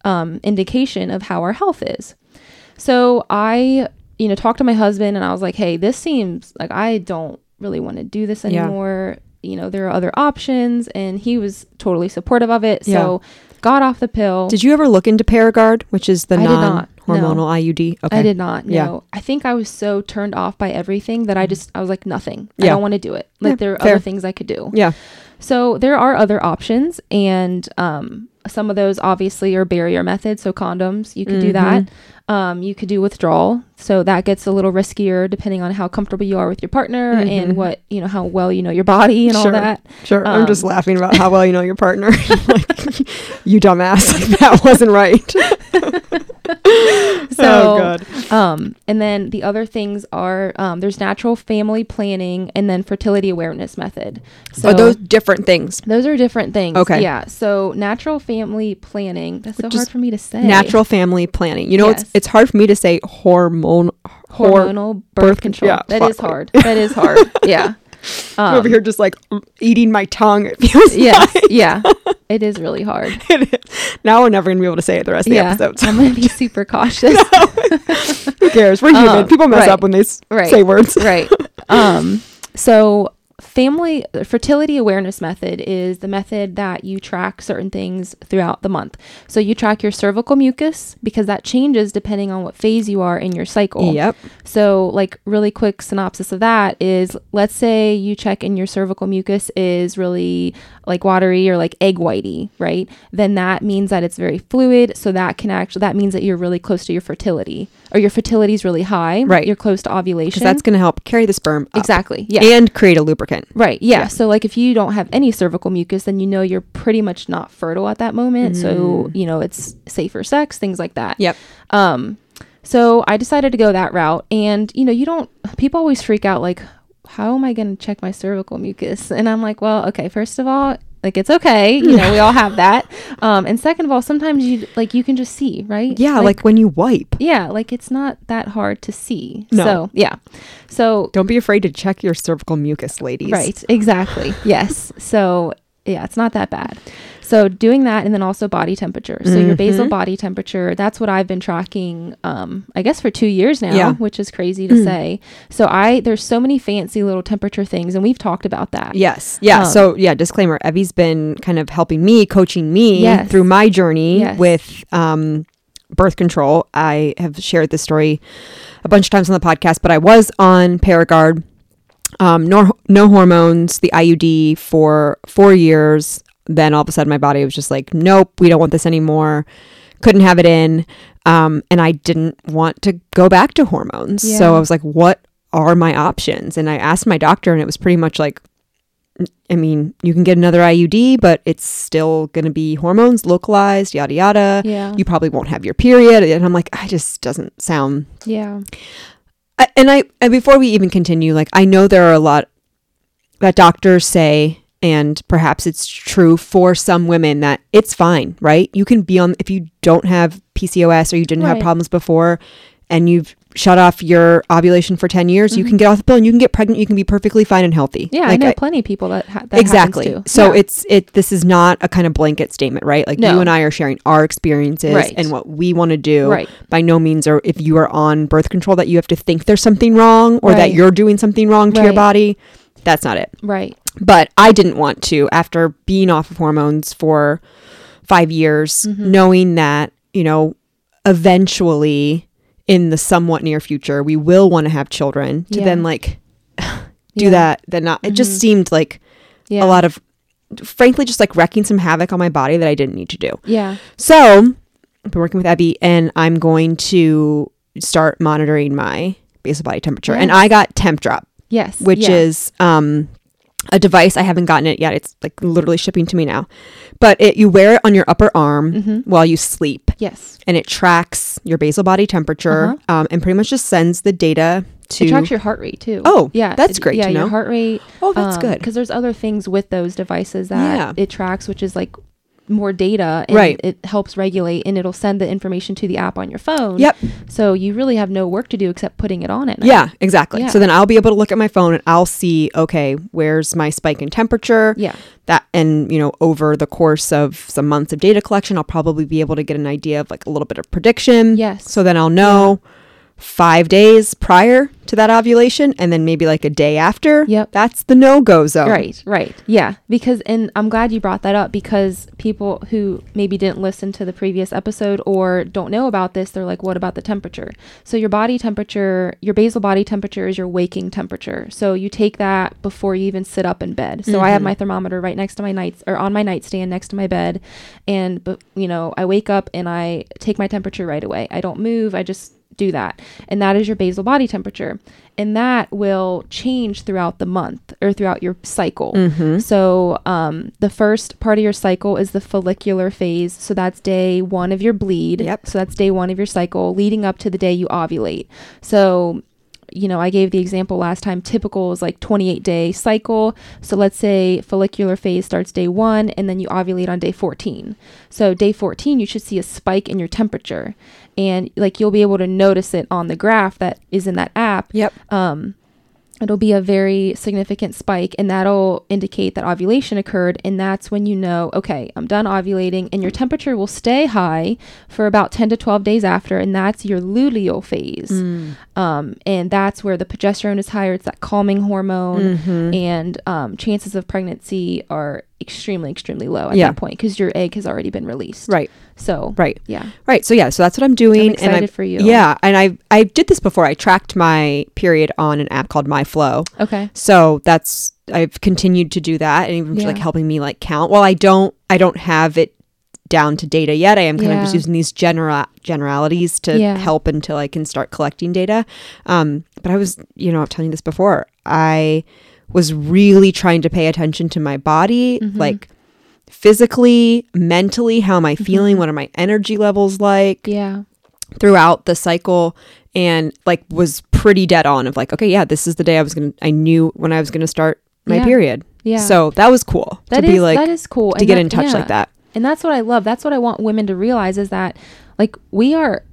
um, indication of how our health is. So I, you know, talked to my husband and I was like, hey, this seems like I don't really want to do this Yeah. anymore. You know, there are other options. And he was totally supportive of it. Yeah. So got off the pill. Did you ever look into Paragard, which is the I did not, no. non-hormonal IUD? Okay. I did not. Yeah. No, I think I was so turned off by everything that I just I was like nothing. I don't want to do it. Like Yeah, there are fair. other things I could do. Yeah. So there are other options, and um, some of those obviously are barrier methods. So condoms, you could do that. Mm-hmm. Um, you could do withdrawal. So that gets a little riskier depending on how comfortable you are with your partner Mhm. and what you know how well you know your body and all that. Sure. I'm just Um, laughing about how well you know your partner. like, you dumbass. Like, that wasn't right. So oh. Um, and then the other things are um, there's natural family planning and then fertility awareness method. So Are those different things? those are different things. Okay. Yeah. So natural family planning. That's so Which is hard for me to say. Natural family planning. You know, Yes. it's it's hard for me to say hormone. Hor- hormonal birth, birth- control. yeah, that is hard. that is hard. Yeah. Um, over here just like eating my tongue. It feels Yes. like yeah. It is really hard. it is. Now we're never gonna be able to say it the rest of the episode. So I'm gonna be super cautious. who cares? We're human. Um, People mess right. up when they s- Right. say words. right. Um, so family fertility awareness method is the method that you track certain things throughout the month. So you track your cervical mucus because that changes depending on what phase you are in your cycle. Yep. So, like, really quick synopsis of that is let's say you check and your cervical mucus is really like watery or like egg whitey, right? Then that means that it's very fluid. So, that can actually, that means that you're really close to your fertility or your fertility is really high. Right. You're close to ovulation. That's gonna help carry the sperm up exactly. Yeah. and create a lubricant. Right. Yeah. Yeah. So like if you don't have any cervical mucus, then you know you're pretty much not fertile at that moment. So, you know, it's safer sex, things like that. Mm. Yep. Um so I decided to go that route and you know, you don't people always freak out like how am I going to check my cervical mucus? And I'm like, well, okay, first of all, like it's okay, you know, we all have that. Um and second of all, sometimes you like you can just see, right? Yeah, like, when you wipe. yeah, like it's not that hard to see. No. So, yeah. So Don't be afraid to check your cervical mucus, ladies. Right, exactly. yes. So, yeah, it's not that bad. So, doing that and then also body temperature. So, your basal Mhm. body temperature, that's what I've been tracking um I guess for 2 years now, Yeah. which is crazy to say. So, I there's so many fancy little temperature things and we've talked about that. Yes. Yeah. Um, so yeah, disclaimer. Evie's been kind of helping me, coaching me Yes. through my journey Yes. with um, birth control. I have shared this story a bunch of times on the podcast, but I was on Paragard, um, no, no hormones, the IUD for four years. Then all of a sudden, my body was just like, nope, we don't want this anymore. Couldn't have it in. Um, and I didn't want to go back to hormones. Yeah. So I was like, what are my options? And I asked my doctor, and it was pretty much like, I mean, you can get another IUD, but it's still going to be hormones localized, yada yada. Yeah. You probably won't have your period. And I'm like, I just doesn't sound. yeah. I, and I, and before we even continue, like, I know there are a lot that doctors say, and perhaps it's true for some women that it's fine, right? You can be on, if you don't have PCOS or you didn't have problems before and you've shut off your ovulation for 10 years, you can get off the pill and you can get pregnant. You can be perfectly fine and healthy. Mm-hmm. Yeah, I Like, know plenty of people that ha- that exactly happens to. so Yeah. it's it this is not a kind of blanket statement right like No. you and i are sharing our experiences Right. and what we want to do Right. by no means or if you are on birth control that you have to think there's something wrong or that you're doing something wrong to your body that's not it right. But i didn't want to after being off of hormones for five years Mm-hmm. knowing that you know eventually in the somewhat near future we will want to have children to Yeah. then like do Yeah. that then not it just Mhm. seemed like Yeah. a lot of frankly just like wrecking some havoc on my body that I didn't need to do. Yeah. So I've been working with Abby and I'm going to start monitoring my basal body temperature. And I got Tempdrop, Yes. which is um a device I haven't gotten it yet. It's like literally shipping to me now. But it you wear it on your upper arm Mhm. while you sleep Yes. and it tracks your basal body temperature Uh-huh. um, and pretty much just sends the data to It tracks your heart rate too. Oh, yeah, that's it- great Yeah, to know. your heart rate. Oh, that's good. Because there's other things with those devices that Yeah. it tracks, which is like more data, and Right. It helps regulate, and it'll send the information to the app on your phone. Yep. So you really have no work to do except putting it on it. Yeah, exactly. Yeah. So then I'll be able to look at my phone and I'll see, okay, where's my spike in temperature? Yeah. That and you know, over the course of some months of data collection, I'll probably be able to get an idea of like a little bit of prediction. Yes. So then I'll know five days prior to that ovulation and then maybe like a day after. Yep. That's the no go zone. Right, right. Yeah, because and I'm glad you brought that up because people who maybe didn't listen to the previous episode or don't know about this, they're like, what about the temperature? So your body temperature, your basal body temperature is your waking temperature. So you take that before you even sit up in bed. So I have Mhm. my thermometer right next to my nights or on my nightstand next to my bed and but you know, I wake up and I take my temperature right away. I don't move, I just do that. And that is your basal body temperature. And that will change throughout the month or throughout your cycle. Mm-hmm. So, um, the first part of your cycle is the follicular phase. So, that's day one of your bleed. Yep. So, that's day one of your cycle leading up to the day you ovulate. So, you know, I gave the example last time. Typical is like 28 day cycle. So let's say follicular phase starts day one and then you ovulate on day 14. So day 14, you should see a spike in your temperature. And like you'll be able to notice it on the graph that is in that app Yep. um, it'll be a very significant spike and that'll indicate that ovulation occurred and that's when you know okay i'm done ovulating and your temperature will stay high for about 10 to 12 days after and that's your luteal phase Mm. um, and that's where the progesterone is higher it's that calming hormone Mhm. and um, chances of pregnancy are extremely extremely low at Yeah. that point because your egg has already been released Right. so Right. yeah Right. So yeah, so that's what I'm doing. i'm and I excited for you Yeah, and I I did this before. I tracked my period on an app called MyFLO. okay So that's I've continued to do that, and even just, like helping me like count. Well, I don't I don't have it down to data yet. I am kind of just using these general generalities to Yeah. help until I can start collecting data. Um, but I was, you know, I'm telling you this before. I was really trying to pay attention to my body, Mhm. like physically, mentally. How am I feeling? Mhm. What are my energy levels like? yeah throughout the cycle and like was pretty dead on of like okay yeah this is the day i was gonna i knew when i was gonna start my Yeah. period yeah so that was cool That to is be like that is cool to and get that- in touch yeah. like that and that's what i love that's what i want women to realize is that like we are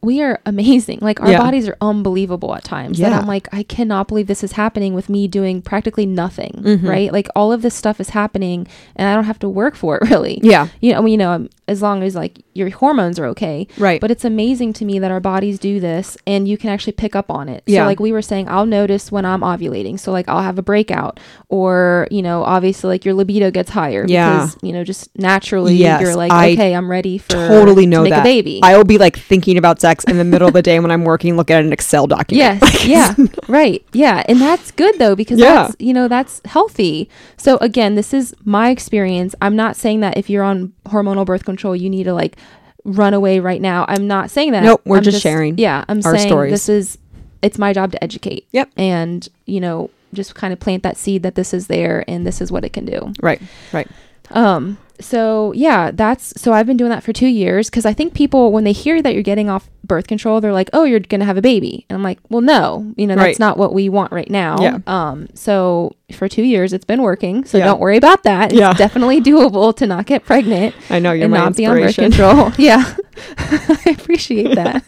we are amazing like our Yeah. bodies are unbelievable at times and Yeah. i'm like i cannot believe this is happening with me doing practically nothing Mhm. right like all of this stuff is happening and i don't have to work for it really yeah you know I mean, you know um, as long as like your hormones are okay right but it's amazing to me that our bodies do this and you can actually pick up on it. Yeah. So like we were saying, I'll notice when I'm ovulating. So like I'll have a breakout or, you know, obviously like your libido gets higher Yeah. because, you know, just naturally Yes, you're like, I okay, I'm ready for totally know to that. a baby. i will be like thinking about sex in the middle of the day when i'm working looking at an excel document Yes. yeah. Right. Yeah. And that's good though, because Yeah. that's, you know, that's healthy. So again, this is my experience. I'm not saying that if you're on hormonal birth control, you need to like run away right now. I'm not saying that. Nope, we're I'm just sharing Yeah. I'm our saying stories. this is, it's my job to educate. Yep. And, you know, just kind of plant that seed that this is there and this is what it can do. right right Um, so yeah, that's so I've been doing that for two years because I think people when they hear that you're getting off birth control, they're like, "Oh, you're gonna have a baby," and I'm like, "Well, no, you know that's Right. not what we want right now." Yeah. Um, so for two years, it's been working. So Yeah. don't worry about that. It's Yeah. definitely doable to not get pregnant i know you're and not be on birth control. yeah, I appreciate that.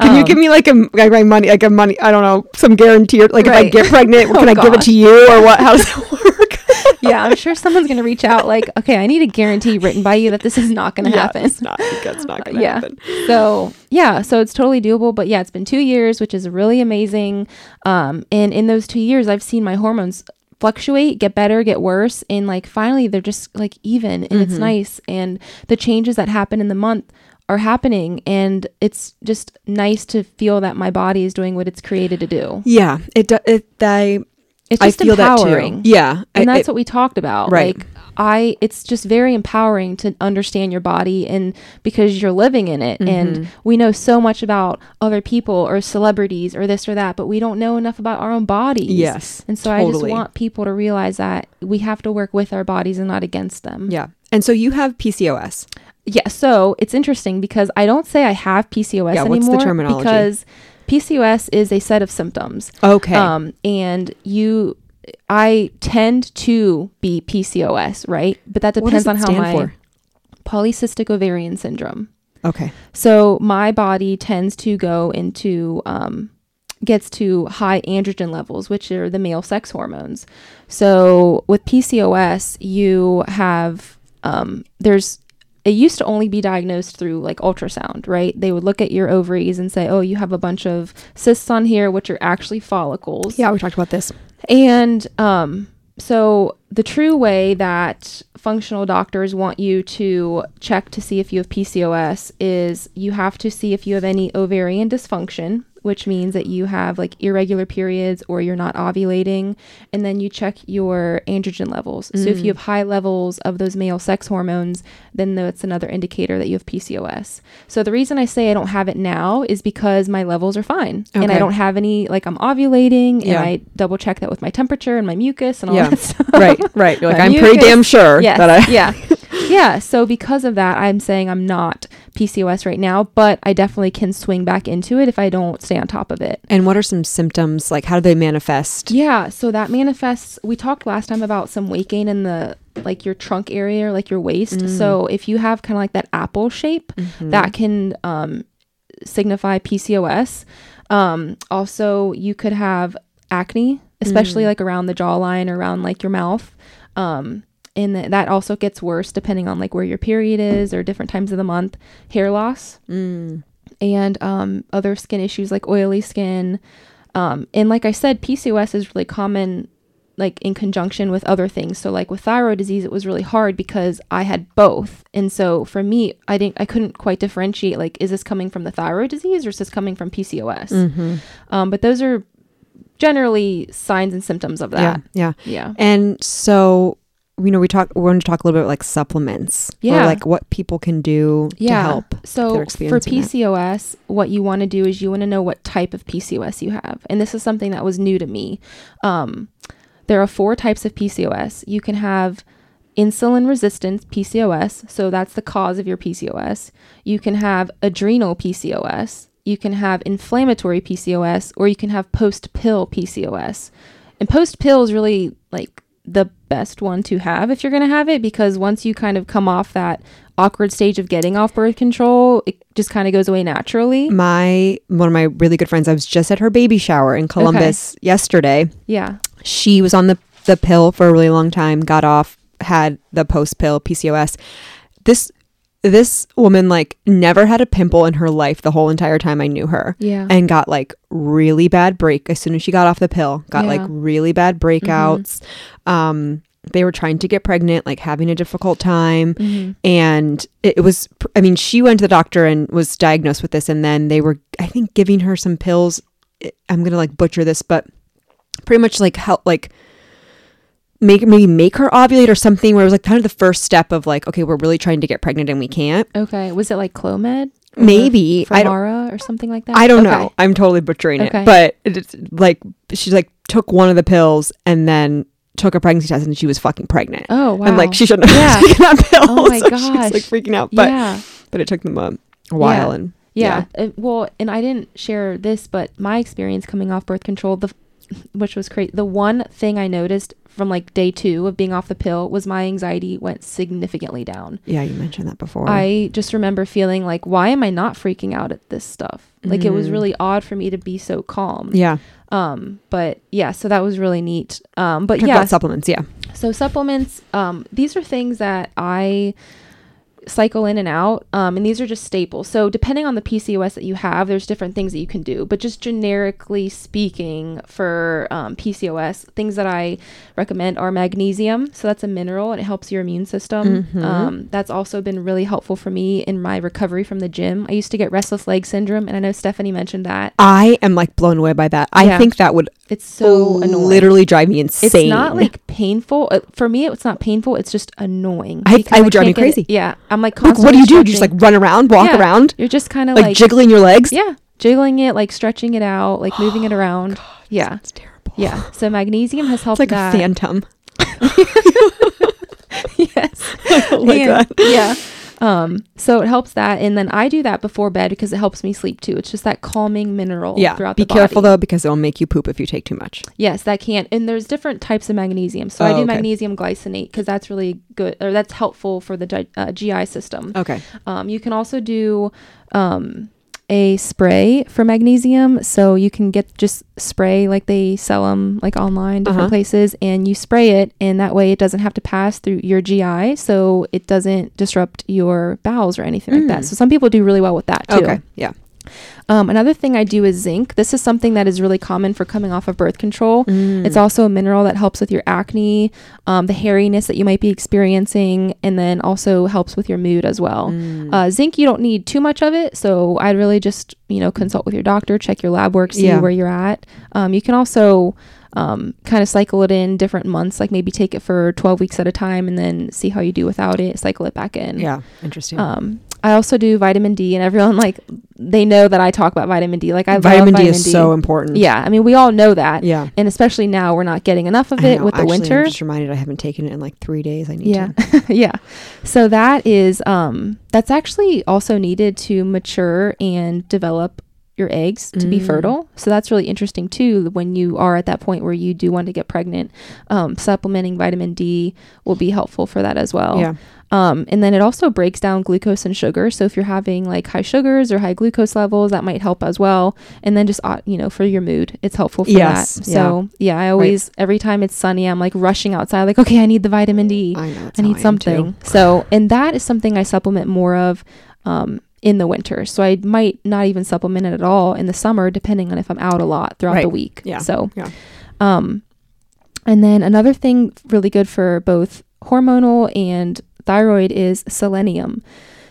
can you Um, give me like a like my money like a money i don't know some guarantee or like if i get pregnant Oh, can i give it to you or what how does it work yeah, I'm sure someone's gonna reach out like, "Okay, I need a guarantee written by you that this is not gonna Yeah, happen." it's not that's not gonna Yeah. happen so yeah so it's totally doable but yeah it's been two years which is really amazing um and in those two years i've seen my hormones fluctuate get better get worse and like finally they're just like even and it's Mhm. nice and the changes that happen in the month are happening and it's just nice to feel that my body is doing what it's created to do. Yeah, it do- it I It's I just feel empowering. that too. Yeah, and I- that's it- what we talked about Right. like i it's just very empowering to understand your body and because you're living in it Mm-hmm. and we know so much about other people or celebrities or this or that but we don't know enough about our own bodies Yes, and so i just want people to realize that we have to work with our bodies and not against them yeah. And so you have PCOS. yeah so it's interesting because i don't say i have pcos Yeah, what's the terminology? because pcos is a set of symptoms Okay. um, and you, I tend to be PCOS, right? But that depends on how my for? polycystic ovarian syndrome. okay. So my body tends to go into um, gets to high androgen levels, which are the male sex hormones. So with PCOS, you have um, there's it used to only be diagnosed through like ultrasound, right? They would look at your ovaries and say, "Oh, you have a bunch of cysts on here, which are actually follicles." Yeah, we talked about this. And um, so the true way that functional doctors want you to check to see if you have PCOS is you have to see if you have any ovarian dysfunction, which means that you have like irregular periods or you're not ovulating, and then you check your androgen levels. So if you mm. have high levels of those male sex hormones, then that's another indicator that you have PCOS. So the reason I say I don't have it now is because my levels are fine and I don't have any like I'm ovulating Yeah. and I double check that with my temperature and my mucus and all Yeah. that stuff. right, right. You're like, My I'm pretty damn sure Yes. that I. yeah. Yeah. So because of that, I'm saying I'm not PCOS right now, but I definitely can swing back into it if I don't stay on top of it. And what are some symptoms? Like, how do they manifest? Yeah, so that manifests. We talked last time about some weight gain in the like your trunk area or like your waist. Mm. So if you have kind of like that apple shape, Mm-hmm. that can um, signify PCOS. Um, also, you could have acne, especially Mm. like around the jawline or around like your mouth. Um, and that also gets worse depending on like where your period is or different times of the month. Hair loss Mm. and um, other skin issues like oily skin. Um, and like I said, PCOS is really common, like in conjunction with other things. So like with thyroid disease, it was really hard because I had both, and so for me, I didn't, I couldn't quite differentiate. Like, is this coming from the thyroid disease or is this coming from PCOS? Mm-hmm. Um, but those are generally signs and symptoms of that Yeah, that. yeah. Yeah. And so, you know, we talk. We want to talk a little bit about like supplements. Or Yeah. like what people can do yeah. to help. So for. PCOS, what you want to do is you want to know what type of PCOS you have, and this is something that was new to me. Um, there are four types of PCOS. You can have insulin resistance PCOS, so that's the cause of your PCOS. You can have adrenal PCOS. You can have inflammatory PCOS, or you can have post pill PCOS. And post pill is really like the best one to have if you're going to have it because once you kind of come off that awkward stage of getting off birth control, it just kind of goes away naturally. My one of my really good friends. I was just at her baby shower in Columbus yesterday. Yeah. She was on the the pill for a really long time. Got off. Had the post pill PCOS. This this woman like never had a pimple in her life the whole entire time I knew her. Yeah. and got like really bad break as soon as she got off the pill got like Yeah. Mm-hmm. really bad breakouts um they were trying to get pregnant like having a difficult time Mm-hmm. and it, it was i mean she went to the doctor and was diagnosed with this and then they were i think giving her some pills i'm gonna like butcher this but pretty much like help like make maybe make her ovulate or something where it was like kind of the first step of like okay we're really trying to get pregnant and we can't Okay. Was it like Clomid? Maybe i or something like that? I don't Okay. know. I'm totally butchering Okay. it. But it's like she like took one of the pills and then took a pregnancy test and she was fucking pregnant. Oh, wow. And like she shouldn't have Yeah. taken that pill. Oh my so She was like freaking out. But yeah. but it took them a, a while and Yeah. Uh, well, and I didn't share this, but my experience coming off birth control, the which was crazy. The one thing I noticed from like day two of being off the pill was my anxiety went significantly down. yeah, you mentioned that before. I just remember feeling like, why am I not freaking out at this stuff? Like it was Mm. really odd for me to be so calm. yeah. Um, but yeah, so that was really neat. Um, but Talk yeah, supplements. Yeah. so supplements, um, these are things that I cycle in and out. Um, and these are just staples. So depending on the PCOS that you have, there's different things that you can do. But just generically speaking, for um, PCOS, things that I recommend are magnesium. So that's a mineral and it helps your immune system. Mhm. Um, that's also been really helpful for me in my recovery from the gym. I used to get restless leg syndrome, and I know Stephanie mentioned that. I am like blown away by that. I Yeah. think that would It's so annoying. literally drive me insane. It's not like painful. Uh, for me, it's not painful. It's just annoying. I- I would drive me can't get it- crazy. Yeah. I'm like, Like, what do you do? you just like run around, walk Yeah. around, You're just kind of like, like, jiggling your legs? yeah, jiggling it, like stretching it out, like moving it around. yeah. It's terrible. Yeah. So magnesium has It's helped like that. a phantom. yes. oh my And- god. yeah. Um, so it helps that, and then I do that before bed because it helps me sleep too. It's just that calming mineral Yeah. throughout Be the careful body. though, because it'll make you poop if you take too much. Yes, that can. And there's different types of magnesium. So I Oh, do okay. magnesium glycinate because that's really good, or that's helpful for the uh, GI system. Okay. Um, you can also do um, a spray for magnesium. So you can get just spray like they sell them like online, different Uh-huh. places, and you spray it, and that way it doesn't have to pass through your GI, so it doesn't disrupt your bowels or anything like that. Mm. So some people do really well with that too. Okay. Yeah. Um, another thing I do is zinc. This is something that is really common for coming off of birth control. Mm. It's also a mineral that helps with your acne, um, the hairiness that you might be experiencing, and then also helps with your mood as well. Mm. Uh, zinc, you don't need too much of it, so I'd really just you know consult with your doctor, check your lab work, see Yeah. where you're at. Um, you can also um, kind of cycle it in different months, like maybe take it for 12 weeks at a time, and then see how you do without it. Cycle it back in. yeah. Interesting. Um, I also do vitamin D, and everyone like they know that I talk about vitamin D. Like I vitamin D vitamin is so important. Yeah, I mean we all know that, Yeah. and especially now we're not getting enough of it know. with the Actually, winter. I'm just reminded I haven't taken it in like three days. I need Yeah, to. yeah. So that is um that's actually also needed to mature and develop your eggs to be Mm. fertile. So that's really interesting too. When you are at that point where you do want to get pregnant, um, supplementing vitamin D will be helpful for that as well. Yeah. Um, and then it also breaks down glucose and sugar. So if you're having like high sugars or high glucose levels, that might help as well. And then just uh, you know for your mood, it's helpful for Yes, that. So yeah, I always every time it's sunny, I'm like rushing outside, like okay, I need the vitamin D. I know. I need something. So, and that is something I supplement more of um, in the winter. So I might not even supplement it at all in the summer, depending on if I'm out a lot throughout the week. Yeah. So, Yeah. um, and then another thing really good for both hormonal and thyroid is selenium.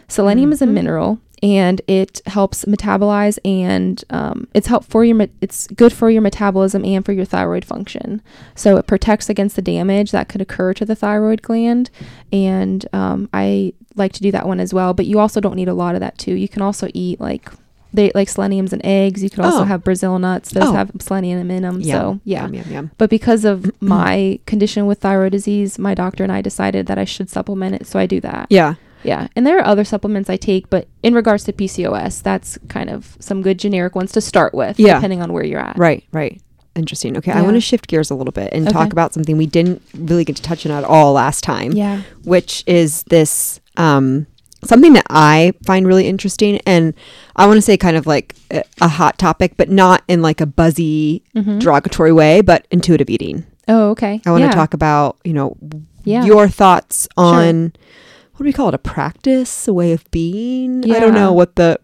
Selenium is a Mhm. mineral and it helps metabolize and um, it's help for your it's good for your metabolism and for your thyroid function. So it protects against the damage that could occur to the thyroid gland, and um, I like to do that one as well. But you also don't need a lot of that too. You can also eat like they like seleniums and eggs. You could also Oh. have Brazil nuts; those Oh. have selenium in them. Yum. So yeah. Yum, yum. But because of my condition with thyroid disease, my doctor and I decided that I should supplement it, so I do that. Yeah. Yeah, and there are other supplements I take, but in regards to PCOS, that's kind of some good generic ones to start with, Yeah. depending on where you're at. Right. Right. Interesting. Okay. I want to shift gears a little bit and talk about something we didn't really get to touch on at all last time. Yeah. which is this um, something that I find really interesting. And I want to say kind of like a, a hot topic, but not in like a buzzy, Mhm. derogatory way, but intuitive eating. Oh, okay. I want yeah. to talk about, you know, Yeah. your thoughts on what do we call it? A practice, a way of being? Yeah. I don't know what the.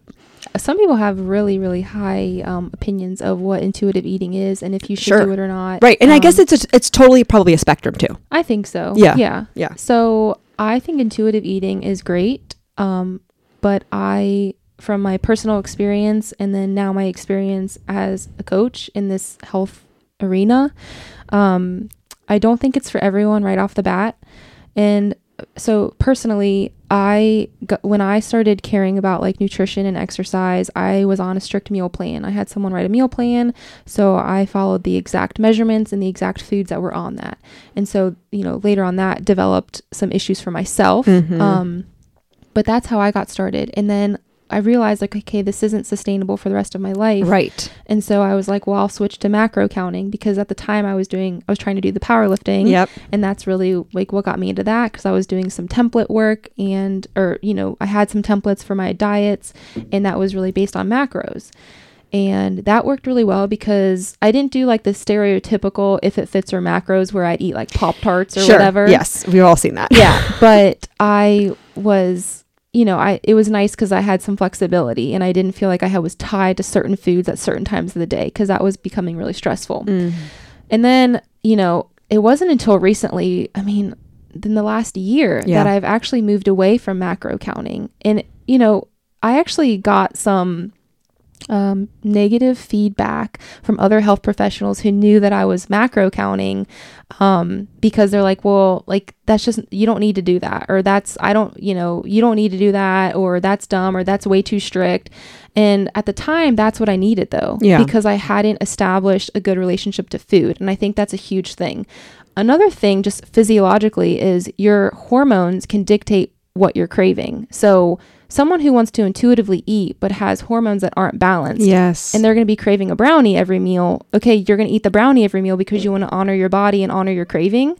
Some people have really, really high um, opinions of what intuitive eating is and if you should Sure. do it or not. Right. And I guess Um, it's a, it's totally probably a spectrum too. I think so. Yeah. Yeah. Yeah. So I think intuitive eating is great. Um, but I, from my personal experience and then now my experience as a coach in this health arena, um, I don't think it's for everyone right off the bat. And so personally, I got, when I started caring about like nutrition and exercise, I was on a strict meal plan. I had someone write a meal plan, so I followed the exact measurements and the exact foods that were on that. And so, you know, later on that developed some issues for myself. Mhm. Um, but that's how I got started. And then I realized like, okay, this isn't sustainable for the rest of my life. Right. And so I was like, well, I'll switch to macro counting because at the time I was doing, I was trying to do the powerlifting. Yep. And that's really like what got me into that because I was doing some template work and, or, you know, I had some templates for my diets and that was really based on macros. And that worked really well because I didn't do like the stereotypical if it fits or macros where I'd eat like Pop Tarts or sure. whatever. Yes. We've all seen that. Yeah. But I was you know, I it was nice because I had some flexibility and I didn't feel like I was tied to certain foods at certain times of the day because that was becoming really stressful. Mm. And then, you know, it wasn't until recently, I mean, in the last year Yeah. that I've actually moved away from macro counting. And, you know, I actually got some um, negative feedback from other health professionals who knew that I was macro counting um, because they're like, well, like that's just, you don't need to do that. Or that's, I don't, you know, you don't need to do that. Or that's dumb. Or that's way too strict. And at the time, that's what I needed though. Yeah. Because I hadn't established a good relationship to food. And I think that's a huge thing. Another thing, just physiologically, is your hormones can dictate what you're craving. So, someone who wants to intuitively eat but has hormones that aren't balanced, Yes. and they're going to be craving a brownie every meal. Okay, you're going to eat the brownie every meal because you want to honor your body and honor your craving.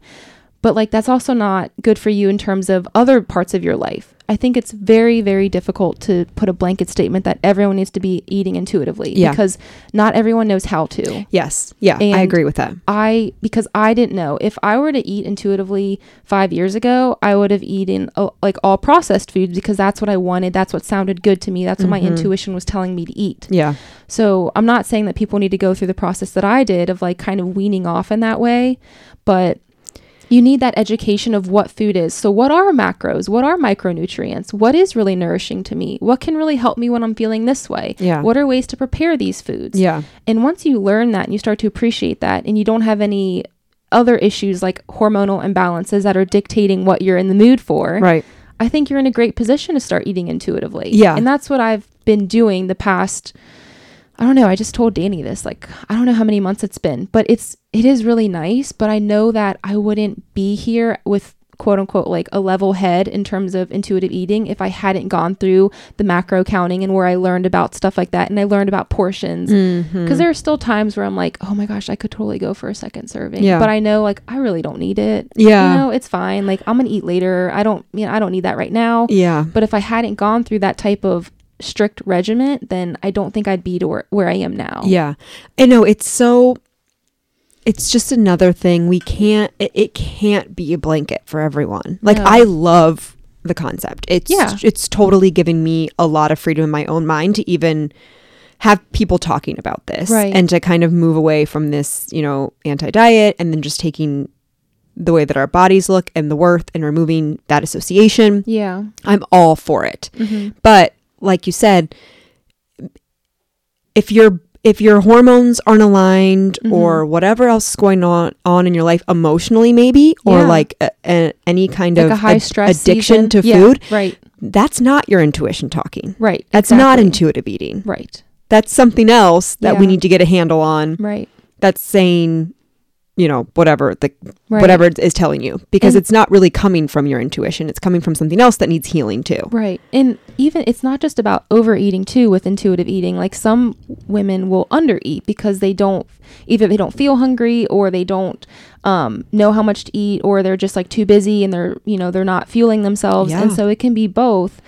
But like that's also not good for you in terms of other parts of your life. I think it's very very difficult to put a blanket statement that everyone needs to be eating intuitively Yeah. because not everyone knows how to. yes. Yeah. I agree with that. I because I didn't know if I were to eat intuitively 5 years ago, I would have eaten uh, like all processed foods because that's what I wanted, that's what sounded good to me, that's what my Mhm. intuition was telling me to eat. Yeah. So I'm not saying that people need to go through the process that I did of like kind of weaning off in that way, but you need that education of what food is. So, what are macros? What are micronutrients? What is really nourishing to me? What can really help me when I'm feeling this way? Yeah. What are ways to prepare these foods? Yeah. And once you learn that and you start to appreciate that, and you don't have any other issues like hormonal imbalances that are dictating what you're in the mood for, Right. I think you're in a great position to start eating intuitively. Yeah. And that's what I've been doing the past I don't know, I just told Danny this like I don't know how many months it's been, but it's it is really nice, but I know that I wouldn't be here with quote unquote like a level head in terms of intuitive eating if I hadn't gone through the macro counting and where I learned about stuff like that and I learned about portions Mm-hmm. because there are still times where I'm like, oh my gosh, I could totally go for a second serving. Yeah. But I know like I really don't need it. Yeah. You know, it's fine. Like I'm gonna eat later. I don't you know, I don't need that right now. Yeah. But if I hadn't gone through that type of strict regiment, then I don't think I'd be to where, where I am now. Yeah. I know it's so it's just another thing we can't it, it can't be a blanket for everyone. Like No. I love the concept. It's Yeah. it's totally given me a lot of freedom in my own mind to even have people talking about this Right. and to kind of move away from this, you know, anti-diet and then just taking the way that our bodies look and the worth and removing that association. Yeah. I'm all for it. hmm But like you said, if your if your hormones aren't aligned Mhm. or whatever else is going on on in your life emotionally maybe or Yeah. like a, a, any kind Like of high ad- stress addiction season. to Yeah, food, Right. that's not your intuition talking. Right. That's not intuitive eating. Right. That's something else that we need to get a handle on. Right. That's saying, you know, whatever the Right. whatever it is telling you because And- it's not really coming from your intuition. It's coming from something else that needs healing too. Right. And even it's not just about overeating too with intuitive eating. Like some women will undereat because they don't either they don't feel hungry or they don't um, know how much to eat or they're just like too busy and they're you know they're not fueling themselves yeah. and so it can be both.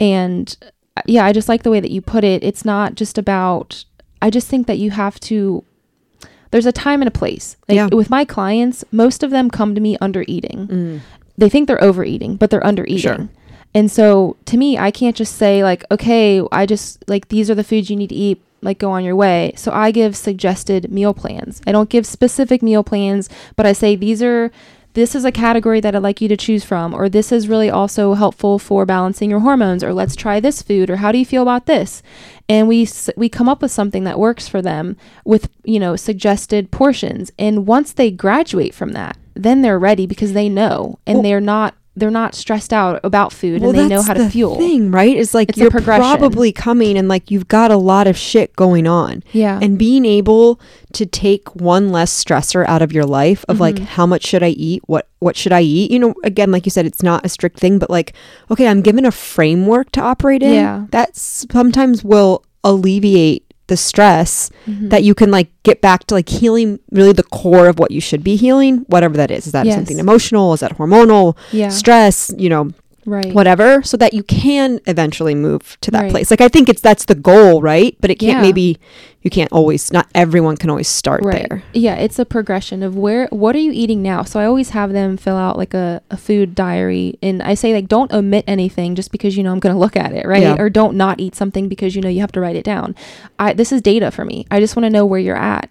And uh, yeah, I just like the way that you put it. It's not just about I just think that you have to there's a time and a place. Like Yeah. with my clients, most of them come to me under eating Mm. they think they're overeating, but they're under eating. Sure. And so to me, I can't just say like, okay, I just like these are the foods you need to eat, like go on your way. So I give suggested meal plans. I don't give specific meal plans, but I say these are this is a category that I'd like you to choose from, or this is really also helpful for balancing your hormones, or let's try this food, or how do you feel about this? And we we come up with something that works for them with you know suggested portions. And once they graduate from that, then they're ready because they know, and Well- they're not they're not stressed out about food, Well, and they know how to fuel. That's the fuel. Thing, right? Is like It's you're probably coming and like you've got a lot of shit going on. Yeah, And being able to take one less stressor out of your life of like Mhm. how much should I eat? What what should I eat? You know, again, like you said, it's not a strict thing, but like, okay, I'm given a framework to operate in. Yeah. That sometimes will alleviate the stress Mhm. that you can like get back to like healing really the core of what you should be healing, whatever that is. Is that Yes. something emotional? Is that hormonal? yeah, Stress, you know, Right. whatever so that you can eventually move to that Right. place like i think it's that's the goal right but it can't Yeah. maybe you can't always not everyone can always start Right. there Yeah, it's a progression of where what are you eating now? So I always have them fill out like a, a food diary and I say like don't omit anything just because you know I'm gonna look at it, right? Yeah. Or don't not eat something because you know you have to write it down. I this is data for me. I just want to know where you're at.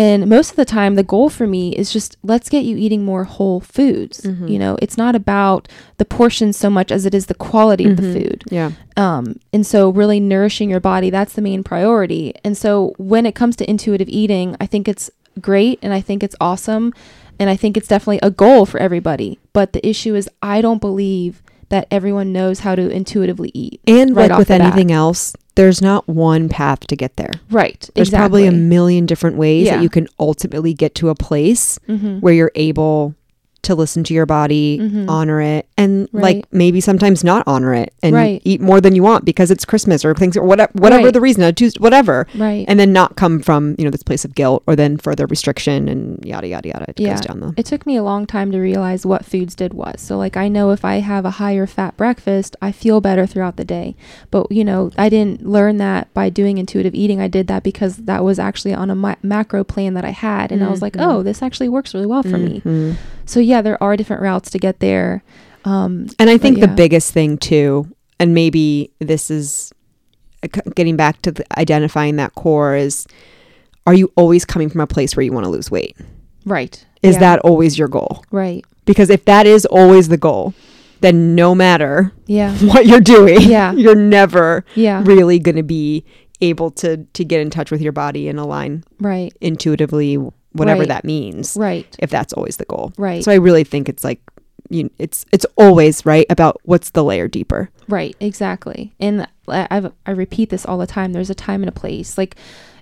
And most of the time the goal for me is just let's get you eating more whole foods. Mhm. You know, it's not about the portions so much as it is the quality of the Mhm. food. yeah Um, and so really nourishing your body, that's the main priority. And so when it comes to intuitive eating, I think it's great and I think it's awesome. And I think it's definitely a goal for everybody. But the issue is, I don't believe that everyone knows how to intuitively eat. and right like with the bat. anything else there's not one path to get there Right. there's probably a million different ways Yeah. that you can ultimately get to a place mm-hmm. where you're able to listen to your body, Mhm. honor it, and Right. like maybe sometimes not honor it and Right. eat more than you want because it's Christmas or things or whatever, whatever Right. the reason, a Tuesday, whatever, Right. and then not come from you know this place of guilt or then further restriction and yada yada yada. It Yeah. goes down the it took me a long time to realize what foods did what. So like I know if I have a higher fat breakfast, I feel better throughout the day. But you know, I didn't learn that by doing intuitive eating. I did that because that was actually on a ma- macro plan that I had and I was like, Mhm. "Oh, this actually works really well for me." So yeah, there are different routes to get there. Um And I think But the biggest thing too, and maybe this is uh, getting back to the identifying that core is, are you always coming from a place where you want to lose weight? right. Is Yeah. that always your goal? right? Because if that is always the goal, then no matter Yeah. what you're doing, Yeah. you're never Yeah. really going to be able to to get in touch with your body and align Right. intuitively, whatever Right. that means. Right. If that's always the goal, Right. so I really think it's like you, it's it's always right about what's the layer deeper. Right, exactly. And I I've, I repeat this all the time. There's a time and a place. Like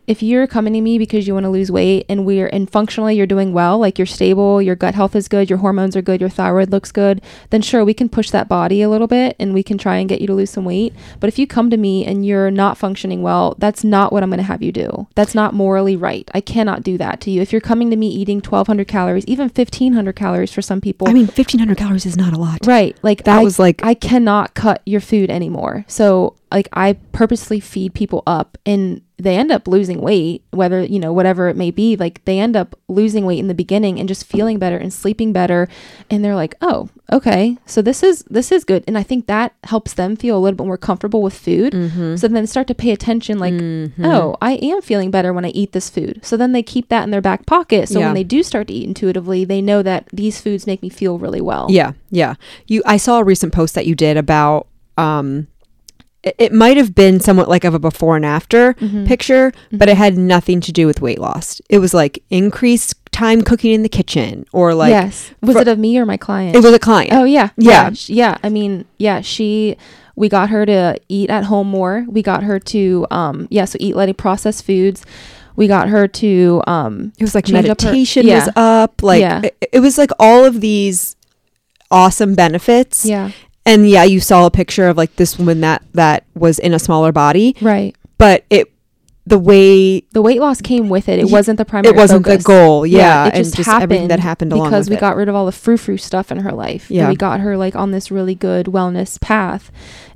if you're coming to me because you want to lose weight and we're and functionally you're doing well, like you're stable, your gut health is good, your hormones are good, your thyroid looks good, then sure we can push that body a little bit and we can try and get you to lose some weight. But if you come to me and you're not functioning well, that's not what I'm going to have you do. That's not morally right. I cannot do that to you. If you're coming to me eating 1200 calories, even 1500 calories for some people, I mean, fifteen hundred calories is not a lot. right? Like That I was like I cannot cut your food anymore. So like I purposely feed people up and they end up losing weight, whether, you know, whatever it may be, like they end up losing weight in the beginning and just feeling better and sleeping better. And they're like, oh, okay. So this is this is good. And I think that helps them feel a little bit more comfortable with food. Mm-hmm. So then start to pay attention like, oh, I am feeling better when I eat this food. So then they keep that in their back pocket. So Yeah. when they do start to eat intuitively, they know that these foods make me feel really well. Yeah, yeah. You, I saw a recent post that you did about. um it, might have been somewhat like of a before and after Mhm. picture, but it had nothing to do with weight loss. It was like increased time cooking in the kitchen, or like yes. Was fro- it of me or my client? it was a client. Oh yeah, Yeah. yeah. I mean, yeah. She, we got her to eat at home more. We got her to, um, yeah. So eat letting processed foods. We got her to, um, It was like change up her- meditation yeah. was up. Like Yeah. it, it was like all of these awesome benefits. yeah, And yeah, you saw a picture of like this woman that that was in a smaller body, right. but it the way The weight loss came with it. It Ye- wasn't the primary. it wasn't focus. the goal. Yeah, it and just, just happened everything that happened along because we it. got rid of all the frou frou stuff in her life. Yeah. we got her like on this really good wellness path.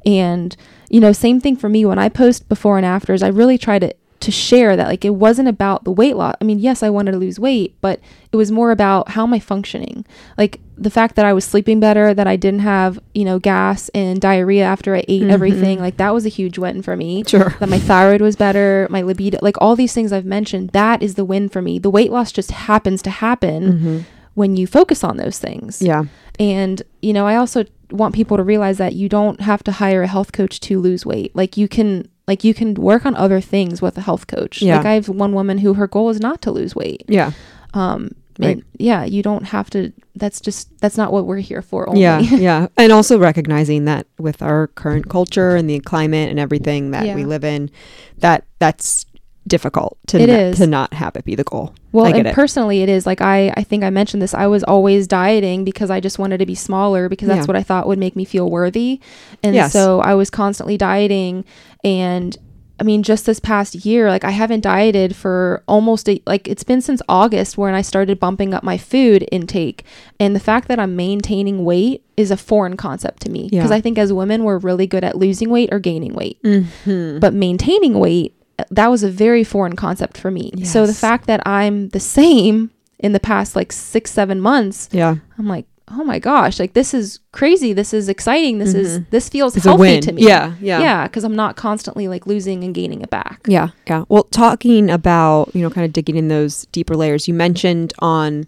And you know, same thing for me when I post before and afters. I really try to to share that like it wasn't about the weight loss. I mean, yes, I wanted to lose weight, but it was more about how am I functioning? Like the fact that I was sleeping better, that I didn't have, you know, gas and diarrhea after I ate Mhm. everything. Like that was a huge win for me Sure. that my thyroid was better, my libido, like all these things I've mentioned, that is the win for me. The weight loss just happens to happen hmm when you focus on those things. Yeah. And, you know, I also want people to realize that you don't have to hire a health coach to lose weight. Like you can like you can work on other things with a health coach. Yeah. Like I have one woman who her goal is not to lose weight. Yeah. Um Right. and yeah, you don't have to that's just that's not what we're here for only. Yeah, yeah, and also recognizing that with our current culture and the climate and everything that we live in, that that's difficult to It not, is. to not have it be the goal. Well, and it. personally, it is like I, I think I mentioned this. I was always dieting because I just wanted to be smaller because that's Yeah. what I thought would make me feel worthy. And Yes. so I was constantly dieting and I mean, just this past year, like I haven't dieted for almost a, like it's been since August when I started bumping up my food intake. And the fact that I'm maintaining weight is a foreign concept to me because Yeah. I think as women, we're really good at losing weight or gaining weight. Mm-hmm. But maintaining weight, that was a very foreign concept for me. So the fact that I'm the same in the past like six, seven months, Yeah. I'm like, oh my gosh, like this is crazy. This is exciting. This is, Mhm. this feels It's healthy to me. Yeah. Yeah. Yeah. Cause I'm not constantly like losing and gaining it back. Yeah, yeah. Well, talking about, you know, kind of digging in those deeper layers, you mentioned on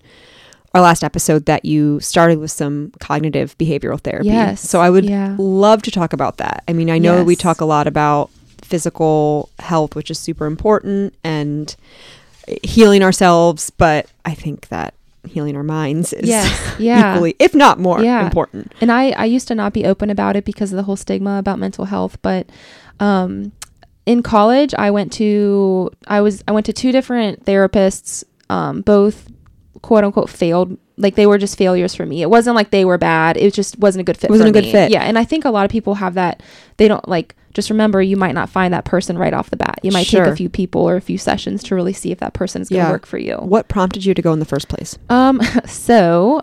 our last episode that you started with some cognitive behavioral therapy. Yes. So I would Yeah. love to talk about that. I mean, I know we talk a lot about physical health, which is super important, and healing ourselves, but I think that healing our minds is Yes. Yeah. equally, if not more, Yeah. important. And I, I used to not be open about it because of the whole stigma about mental health. But um, in college, I went to I was I went to two different therapists, um, both quote unquote failed. Like they were just failures for me. It wasn't like they were bad. It just wasn't a good fit. It wasn't for a good fit. Yeah, and I think a lot of people have that. They don't like. Just remember, you might not find that person right off the bat. You might take a few people or a few sessions to really see if that person is going to Yeah. work for you. What prompted you to go in the first place? Um, so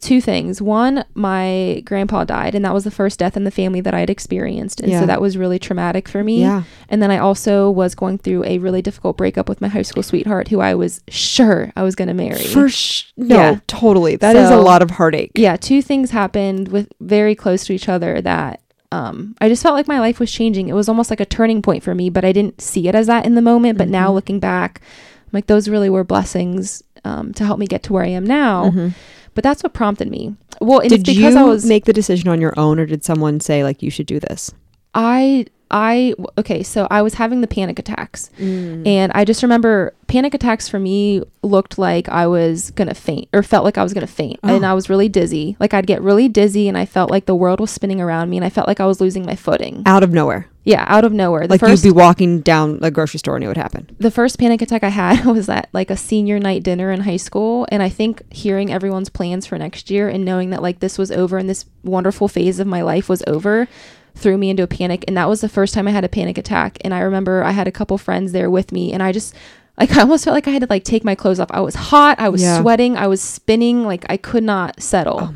two things. One, my grandpa died, and that was the first death in the family that I had experienced. And Yeah. so that was really traumatic for me. Yeah. And then I also was going through a really difficult breakup with my high school sweetheart who I was sure I was going to marry. For sh- no, Yeah. totally. That is a lot of heartache. yeah, two things happened with very close to each other that um, I just felt like my life was changing. It was almost like a turning point for me, but I didn't see it as that in the moment. But now Mhm. looking back, I'm like those really were blessings um, to help me get to where I am now. Mhm. But that's what prompted me. Well, Did it's because you I was make the decision on your own, or did someone say like you should do this? I I okay, so I was having the panic attacks. Mm. And I just remember panic attacks for me looked like I was to faint or felt like I was to faint. Oh. And I was really dizzy. Like I'd get really dizzy and I felt like the world was spinning around me and I felt like I was losing my footing. Out of nowhere, Yeah, out of nowhere. The like first you'd be walking down a grocery store and it would happen. the first panic attack I had was at like a senior night dinner in high school. And I think hearing everyone's plans for next year and knowing that like this was over and this wonderful phase of my life was over threw me into a panic. And that was the first time I had a panic attack. And I remember I had a couple friends there with me and I just like I almost felt like I had to like take my clothes off. I was hot, I was Yeah. sweating, I was spinning, like I could not settle. Oh my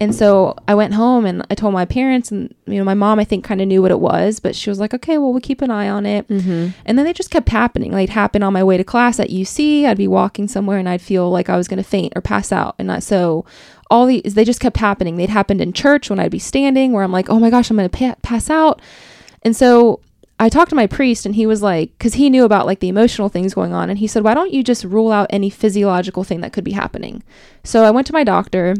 And so I went home and I told my parents and you know my mom I think kind of knew what it was, but she was like, "Okay, well, we'll keep an eye on it." Mm-hmm. And then they just kept happening. Like, it'd happen on my way to class at UC. I'd be walking somewhere and I'd feel like I was going to faint or pass out. And I, so all these, they just kept happening. They'd happened in church when I'd be standing where I'm like, oh my gosh, I'm going to pa- pass out. And so I talked to my priest and he was like, because he knew about like the emotional things going on. And he said, why don't you just rule out any physiological thing that could be happening? So I went to my doctor.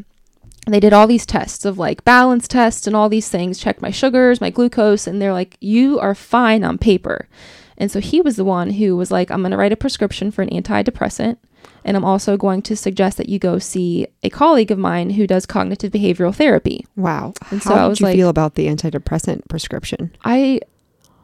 They did all these tests of like balance tests and all these things, checked my sugars, my glucose, and they're like, you are fine on paper. And so he was the one who was like, I'm going to write a prescription for an antidepressant. And I'm also going to suggest that you go see a colleague of mine who does cognitive behavioral therapy. Wow. And How so I did was you like- feel about the antidepressant prescription? I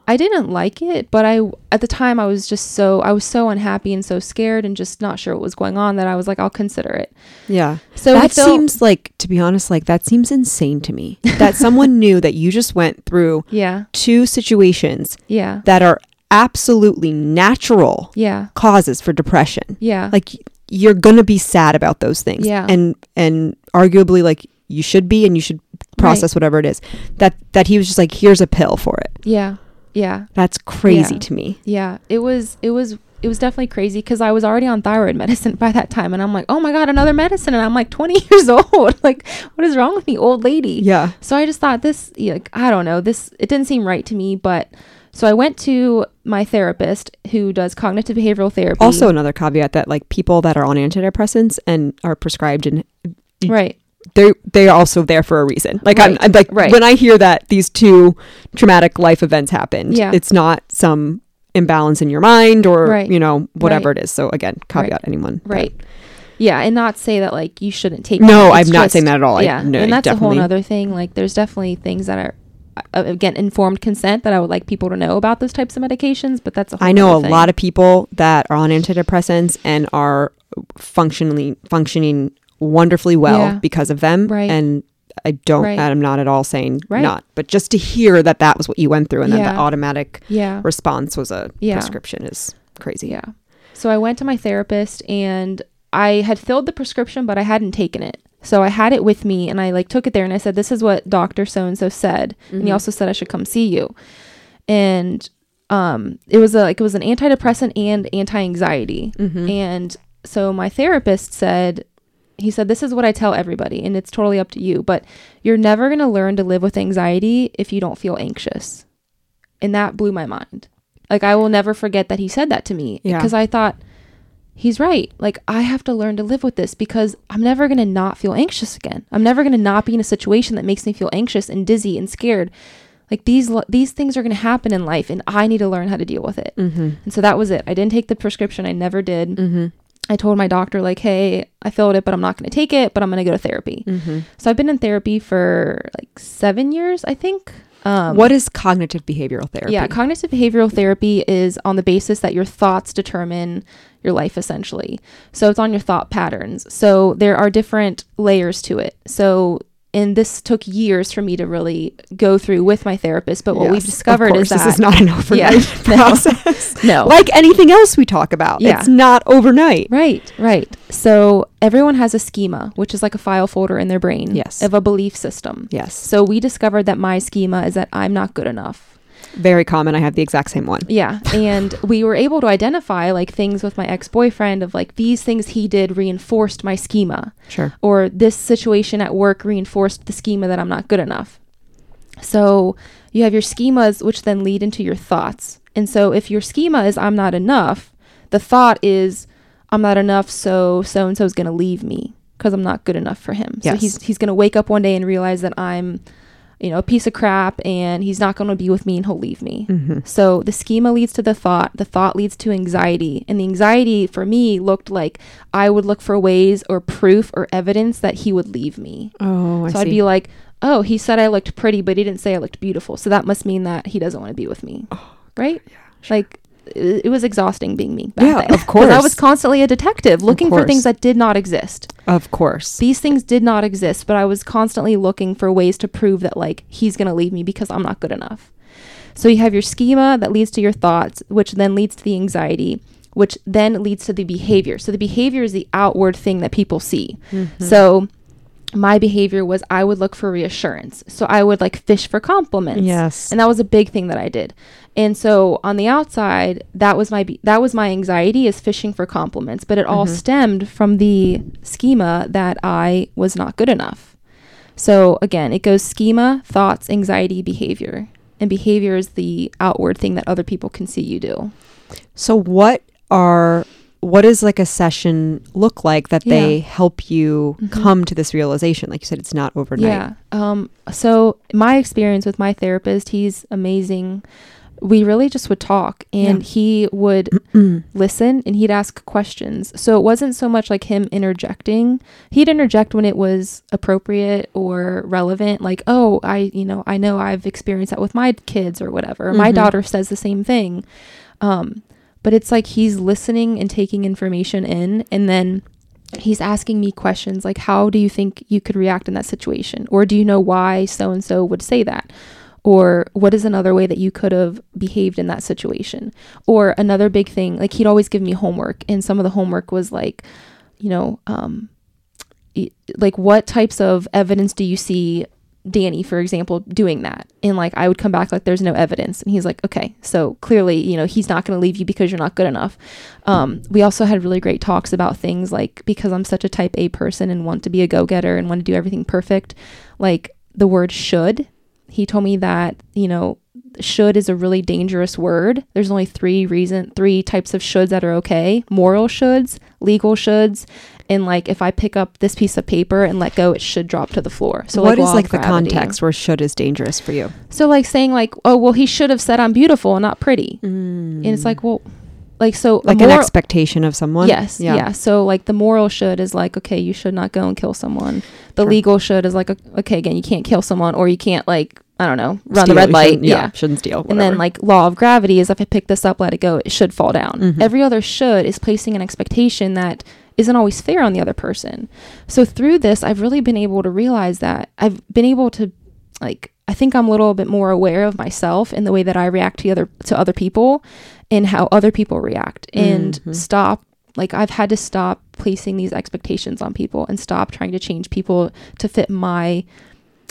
I didn't like it, but I at the time I was just so I was so unhappy and so scared and just not sure what was going on that I was like I'll consider it. Yeah. So that felt- seems like, to be honest, like that seems insane to me. that someone knew that you just went through yeah. two situations Yeah. that are absolutely natural Yeah. causes for depression. Yeah. Like you're gonna be sad about those things. Yeah. And and arguably like you should be and you should process whatever it is. That that he was just like, here's a pill for it. yeah. Yeah. That's crazy Yeah. to me. Yeah, it was it was it was definitely crazy because I was already on thyroid medicine by that time, and I'm like, oh my god, another medicine, and I'm like 20 years old. like, what is wrong with me, old lady? Yeah. So I just thought this, like, I don't know, this it didn't seem right to me, but so I went to my therapist who does cognitive behavioral therapy. Also another caveat that like people that are on antidepressants and are prescribed and right, they they are also there for a reason. Like I'm, I'm like right. when I hear that these two traumatic life events happened, Yeah. it's not some imbalance in your mind or Right. you know whatever Right. it is. So again, caveat anyone. that- right. Yeah, and not say that like you shouldn't take. No, it. I'm It's not saying that at all. I- Yeah, no, and that's a whole other thing. Like, there's definitely things that are. Uh, again, informed consent that I would like people to know about those types of medications, but that's a whole I know a thing. lot of people that are on antidepressants and are functionally functioning wonderfully well Yeah. because of them. Right. And I don't. Right. I'm not at all saying Right. not, but just to hear that that was what you went through, and that Yeah. the automatic Yeah. response was a Yeah. prescription is crazy. Yeah. So I went to my therapist and I had filled the prescription, but I hadn't taken it. So I had it with me and I like took it there and I said, This is what Dr. So and so said. And he Mhm. also said I should come see you. And um it was a like it was an antidepressant and anti-anxiety. Mhm. And so my therapist said, he said, This is what I tell everybody, and it's totally up to you, but you're never going to learn to live with anxiety if you don't feel anxious. And that blew my mind. Like, I will never forget that he said that to me Yeah. because I thought, he's right. Like, I have to learn to live with this because I'm never going to not feel anxious again. I'm never going to not be in a situation that makes me feel anxious and dizzy and scared. Like these these things are going to happen in life and I need to learn how to deal with it. Mhm. And so that was it. I didn't take the prescription. I never did. Mhm. I told my doctor like, "Hey, I filled it, but I'm not going to take it, but I'm going to go to therapy." Mhm. So I've been in therapy for like 7 years, I think. Um what is cognitive behavioral therapy? Yeah, cognitive behavioral therapy is on the basis that your thoughts determine your life essentially. So it's on your thought patterns. So there are different layers to it. So and this took years for me to really go through with my therapist, but what Yes, we've discovered is that this is not an overnight Yeah, no. process. no. Like anything else we talk about, Yeah. it's not overnight. Right, right. So everyone has a schema, which is like a file folder in their brain Yes. of a belief system. Yes, So we discovered that my schema is that I'm not good enough. Very common. I have the exact same one. Yeah. And we were able to identify like things with my ex boyfriend of like these things he did reinforced my schema, Sure. or this situation at work reinforced the schema that I'm not good enough. So you have your schemas, which then lead into your thoughts. And so if your schema is I'm not enough, the thought is I'm not enough, so so and so is going to leave me because I'm not good enough for him. So Yes. he's he's going to wake up one day and realize that I'm, you know, a piece of crap, and he's not going to be with me, and he'll leave me. Mm-hmm. So the schema leads to the thought, the thought leads to anxiety, and the anxiety for me looked like I would look for ways or proof or evidence that he would leave me. Oh, I so see. I'd be like, "Oh, he said I looked pretty, but he didn't say I looked beautiful. So that must mean that he doesn't want to be with me." right? Yeah, Like it, was exhausting being me back Yeah, then. of 'Cause I was constantly a detective looking for things that did not exist. of course. These things did not exist, but I was constantly looking for ways to prove that like he's going to leave me because I'm not good enough. So you have your schema that leads to your thoughts, which then leads to the anxiety, which then leads to the behavior. So the behavior is the outward thing that people see. Mm-hmm. So my behavior was I would look for reassurance. So I would like fish for compliments. Yes. And that was a big thing that I did. And so on the outside, that was my be- that was my anxiety is fishing for compliments, but it all Mhm. stemmed from the schema that I was not good enough. So again, it goes schema, thoughts, anxiety, behavior. And behavior is the outward thing that other people can see you do. So what are what does like a session look like that they help you Mhm. come to this realization? Like you said, it's not overnight. Yeah. Um, so my experience with my therapist, he's amazing. We really just would talk and Yeah. he would listen and he'd ask questions. So it wasn't so much like him interjecting. He'd interject when it was appropriate or relevant, like, oh, I, you know, I know I've experienced that with my kids or whatever. My Mhm. daughter says the same thing. Um, but it's like he's listening and taking information in and then he's asking me questions like how do you think you could react in that situation? Or do you know why so and so would say that? Or what is another way that you could have behaved in that situation? Or another big thing like he'd always give me homework and some of the homework was like you know um like what types of evidence do you see Danny, for example, doing that. And like I would come back like there's no evidence. And he's like, okay, so clearly, you know, he's not going to leave you because you're not good enough. Um, we also had really great talks about things like because I'm such a type A person and want to be a go getter and want to do everything perfect, like the word should. He told me that, you know, should is a really dangerous word. There's only three reason three types of shoulds that are okay. Moral shoulds, legal shoulds, and like if I pick up this piece of paper and let go, it should drop to the floor. So what like, is like the context where should is dangerous for you? So like saying like, oh well, he should have said I'm beautiful and not pretty, and it's like, well, like so Mm. like an expectation of someone. Yes, yeah. So like the moral should is like, okay, you should not go and kill someone. The Sure. legal should is like, okay, again, you can't kill someone or you can't like, I don't know, run Steal, the red light. shouldn't- Yeah. shouldn't steal. And then like law of gravity is if I pick this up, let it go, it should fall down. Mhm. Every other should is placing an expectation that isn't always fair on the other person. So through this, I've really been able to realize that I've been able to like I think I'm a little bit more aware of myself in the way that I react to other to other people and how other people react and Mhm. stop like I've had to stop placing these expectations on people and stop trying to change people to fit my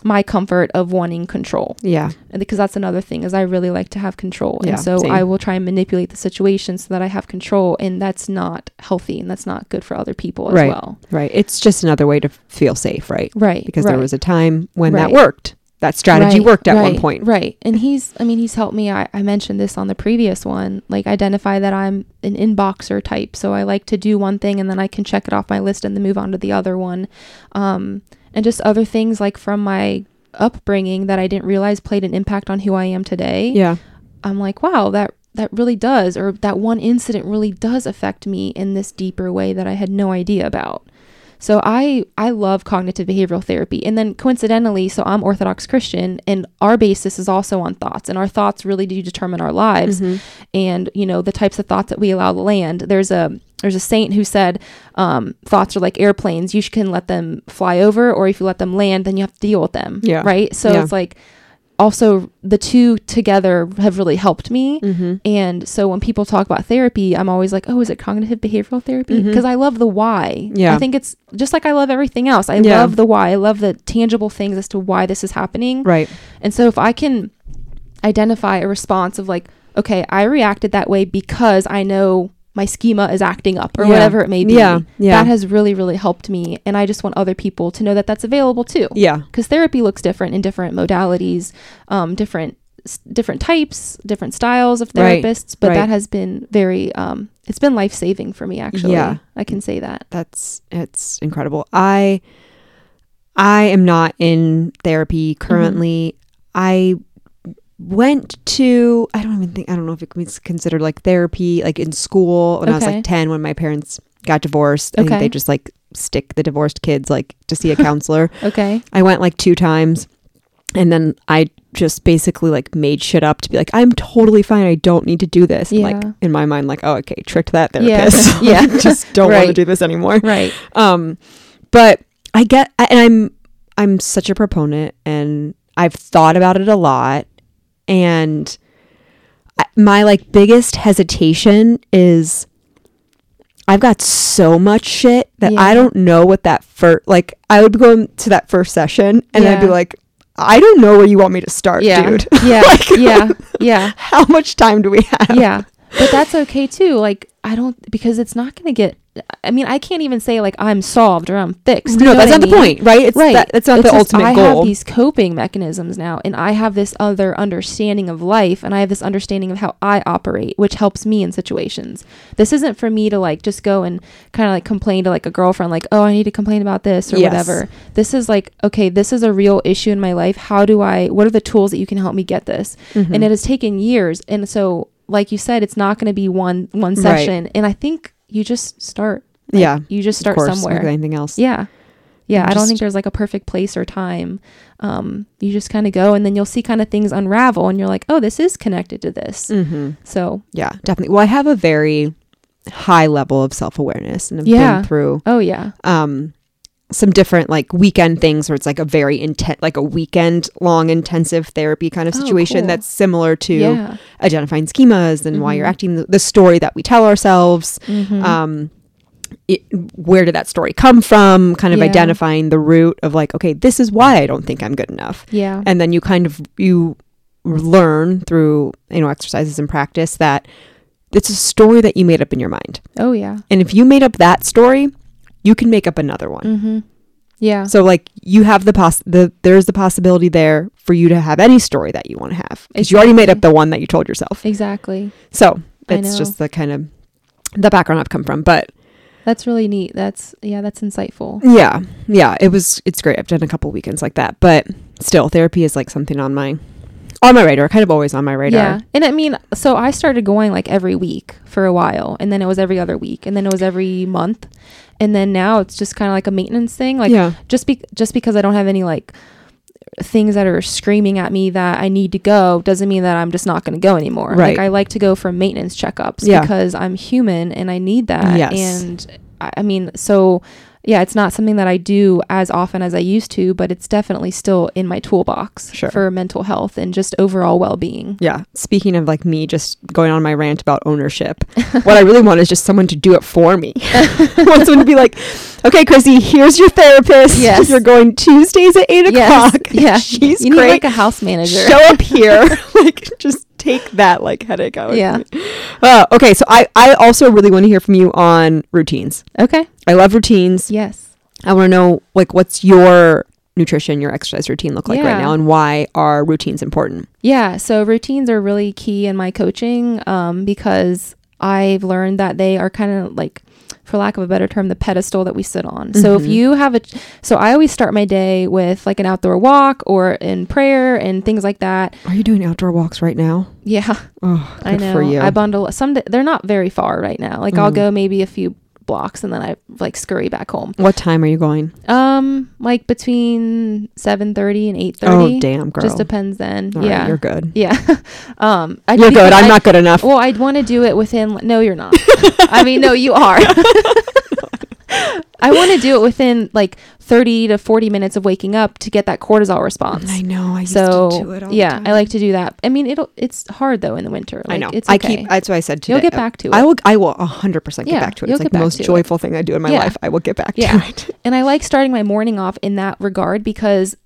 my comfort of wanting control Yeah. and because that's another thing is I really like to have control Yeah, and so same. I will try and manipulate the situation so that I have control and that's not healthy and that's not good for other people as Right. well Right. It's just another way to feel safe, right? right Because right. there was a time when that worked. That strategy Right, worked at right, one point. Right. And he's, I mean, he's helped me. I, I mentioned this on the previous one, like identify that I'm an inboxer type. So I like to do one thing and then I can check it off my list and then move on to the other one. Um, and just other things like from my upbringing that I didn't realize played an impact on who I am today. Yeah. I'm like, wow, that that really does, or that one incident really does affect me in this deeper way that I had no idea about. So I I love cognitive behavioral therapy. And then coincidentally, so I'm Orthodox Christian and our basis is also on thoughts and our thoughts really do determine our lives Mhm. and you know the types of thoughts that we allow to land. There's a there's a saint who said um, thoughts are like airplanes. You can let them fly over, or if you let them land, then you have to deal with them. Yeah. Right. So Yeah. it's like also the two together have really helped me. Mhm. And so when people talk about therapy, I'm always like, oh, is it cognitive behavioral therapy? Mhm. Because I love the why. Yeah. I think it's just like I love everything else. I Yeah. love the why. I love the tangible things as to why this is happening. Right. And so if I can identify a response of like, okay, I reacted that way because I know my schema is acting up or Yeah. whatever it may be. Yeah. Yeah. That has really, really helped me. And I just want other people to know that that's available too. yeah. Because therapy looks different in different modalities, um, different s- different types, different styles of Right, therapists. But right. that has been very, um, it's been life saving for me. Actually, Yeah. I can say that. That's it's incredible. I I am not in therapy Mm-hmm. currently. I went to I don't even think I don't know if it can be considered like therapy like in school when I was like 10 when my parents got divorced. I think they just like stick the divorced kids like to see a counselor. Okay. I went like two times and then I just basically like made shit up to be like I'm totally fine. I don't need to do this. And, like Yeah. in my mind like oh okay, tricked that Yeah. therapist. Yeah. just don't want to do this anymore. Right. Um, but I get, I- and I'm, I'm such a proponent, and I've thought about it a lot, and my like biggest hesitation is I've got so much shit that I don't know what that first like I would go to that first session and I'd be like I don't know where you want me to start, Yeah. dude. Yeah. Like- yeah. Yeah. How much time do we have? yeah but that's okay too like i don't because it's not gonna get i mean i can't even say like i'm solved or i'm fixed No, that's not I the point, right? It's right that, that's not It's the just ultimate I goal. have these coping mechanisms now and i have this other understanding of life and i have this understanding of how i operate which helps me in situations this isn't for me to like just go and kind of like complain to like a girlfriend like oh i need to complain about this or Yes. whatever this is like okay this is a real issue in my life how do i what are the tools that you can help me get this Mhm. and it has taken years and so like you said it's not going to be one one Right. session and i think you just start Like, Yeah, you just Of start course, like somewhere anything else. yeah yeah i don't think there's like a perfect place or time um you just kind of go and then you'll see kind of things unravel and you're like oh this is connected to this Mm-hmm. so Yeah, definitely. Well, I have a very high level of self awareness, and I've Yeah. been through oh yeah um some different like weekend things where it's like a very intense, like a weekend long intensive therapy kind of Oh, situation cool. that's similar to yeah identifying schemas and why you're Mhm. acting the, the story that we tell ourselves. Mhm. Um, it, where did that story come from? Kind of Yeah. identifying the root of like, okay, this is why I don't think I'm good enough yeah and then you kind of you learn through you know exercises and practice that it's a story that you made up in your mind oh yeah and if you made up that story you can make up another one. Mm-hmm. Yeah. So like you have the poss the there's the possibility there for you to have any story that you want to have because you already made up the one that you told yourself. Exactly. So it's just the kind of the background i've come from but that's really neat. That's yeah that's insightful. Yeah. Yeah it was it's great. I've done a couple weekends like that but still therapy is like something on my on my radar kind of always on my radar. Yeah. And I mean, so I started going like every week for a while, and then it was every other week, and then it was every month. And then now it's just kind of like a maintenance thing. Like yeah just be just because I don't have any like things that are screaming at me that I need to go doesn't mean that I'm just not going to go anymore. Right. Like I like to go for maintenance checkups Yeah. because I'm human and I need that. Yes. And I, I mean, so yeah, it's not something that I do as often as I used to, but it's definitely still in my toolbox Sure. for mental health and just overall well being. Yeah. Speaking of like me just going on my rant about ownership, what I really want is just someone to do it for me. I want someone to be like, okay, Chrissy, here's your therapist. Yes. You're going Tuesdays at eight Yes. o'clock. Yeah. She's you great. need like a house manager. Show up here. like, just take that like headache out. Yeah. Uh, okay. So I, I also really want to hear from you on routines. okay. I love routines. Yes. I want to know like what's your nutrition, your exercise routine look like right now and why are routines important? Yeah, so routines are really key in my coaching um, because I've learned that they are kind of like, for lack of a better term, the pedestal that we sit on. So if Mhm. you have a, so I always start my day with like an outdoor walk or in prayer and things like that. Are you doing outdoor walks right now? Yeah, Oh, good I know. for you. I bundle some. They're not very far right now. Like I'll Mm. go maybe a few blocks and then I like scurry back home. what time are you going? Um, like between seven thirty and eight Oh, thirty. damn, girl. Just depends then. All right, yeah, you're good. yeah. um, I, You're good. I'm I- not good enough. Well, I'd want to do it within. No, you're not. I mean, no, you are. I want to do it within like 30 to 40 minutes of waking up to get that cortisol response. I know. I used so to do it all the yeah. I like to do that. I mean, it'll it's hard though in the winter. I know. It's I okay. keep. That's what I said today. You'll get back to it. I will. I will hundred percent get Yeah, back to it. It's like the most to it. joyful thing I do in my Yeah. life. I will get back Yeah. to it. And I like starting my morning off in that regard because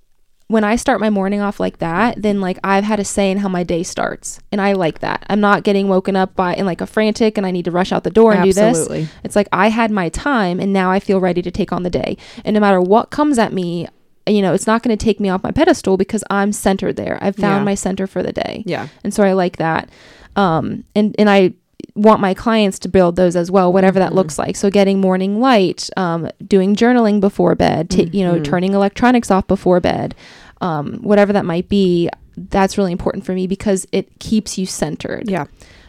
when I start my morning off like that, then like I've had a say in how my day starts. And I like that. I'm not getting woken up by in like a frantic and I need to rush out the door and do this. It's like I had my time and now I feel ready to take on the day. And no matter what comes at me, you know, it's not going to take me off my pedestal because I'm centered there. I've found Yeah. my center for the day. Yeah. And so I like that. Um, and, and I want my clients to build those as well, whatever that Mhm. looks like. So getting morning light, um, doing journaling before bed, ta- you know, Mhm. turning electronics off before bed, um, whatever that might be. That's really important for me because it keeps you centered. Yeah.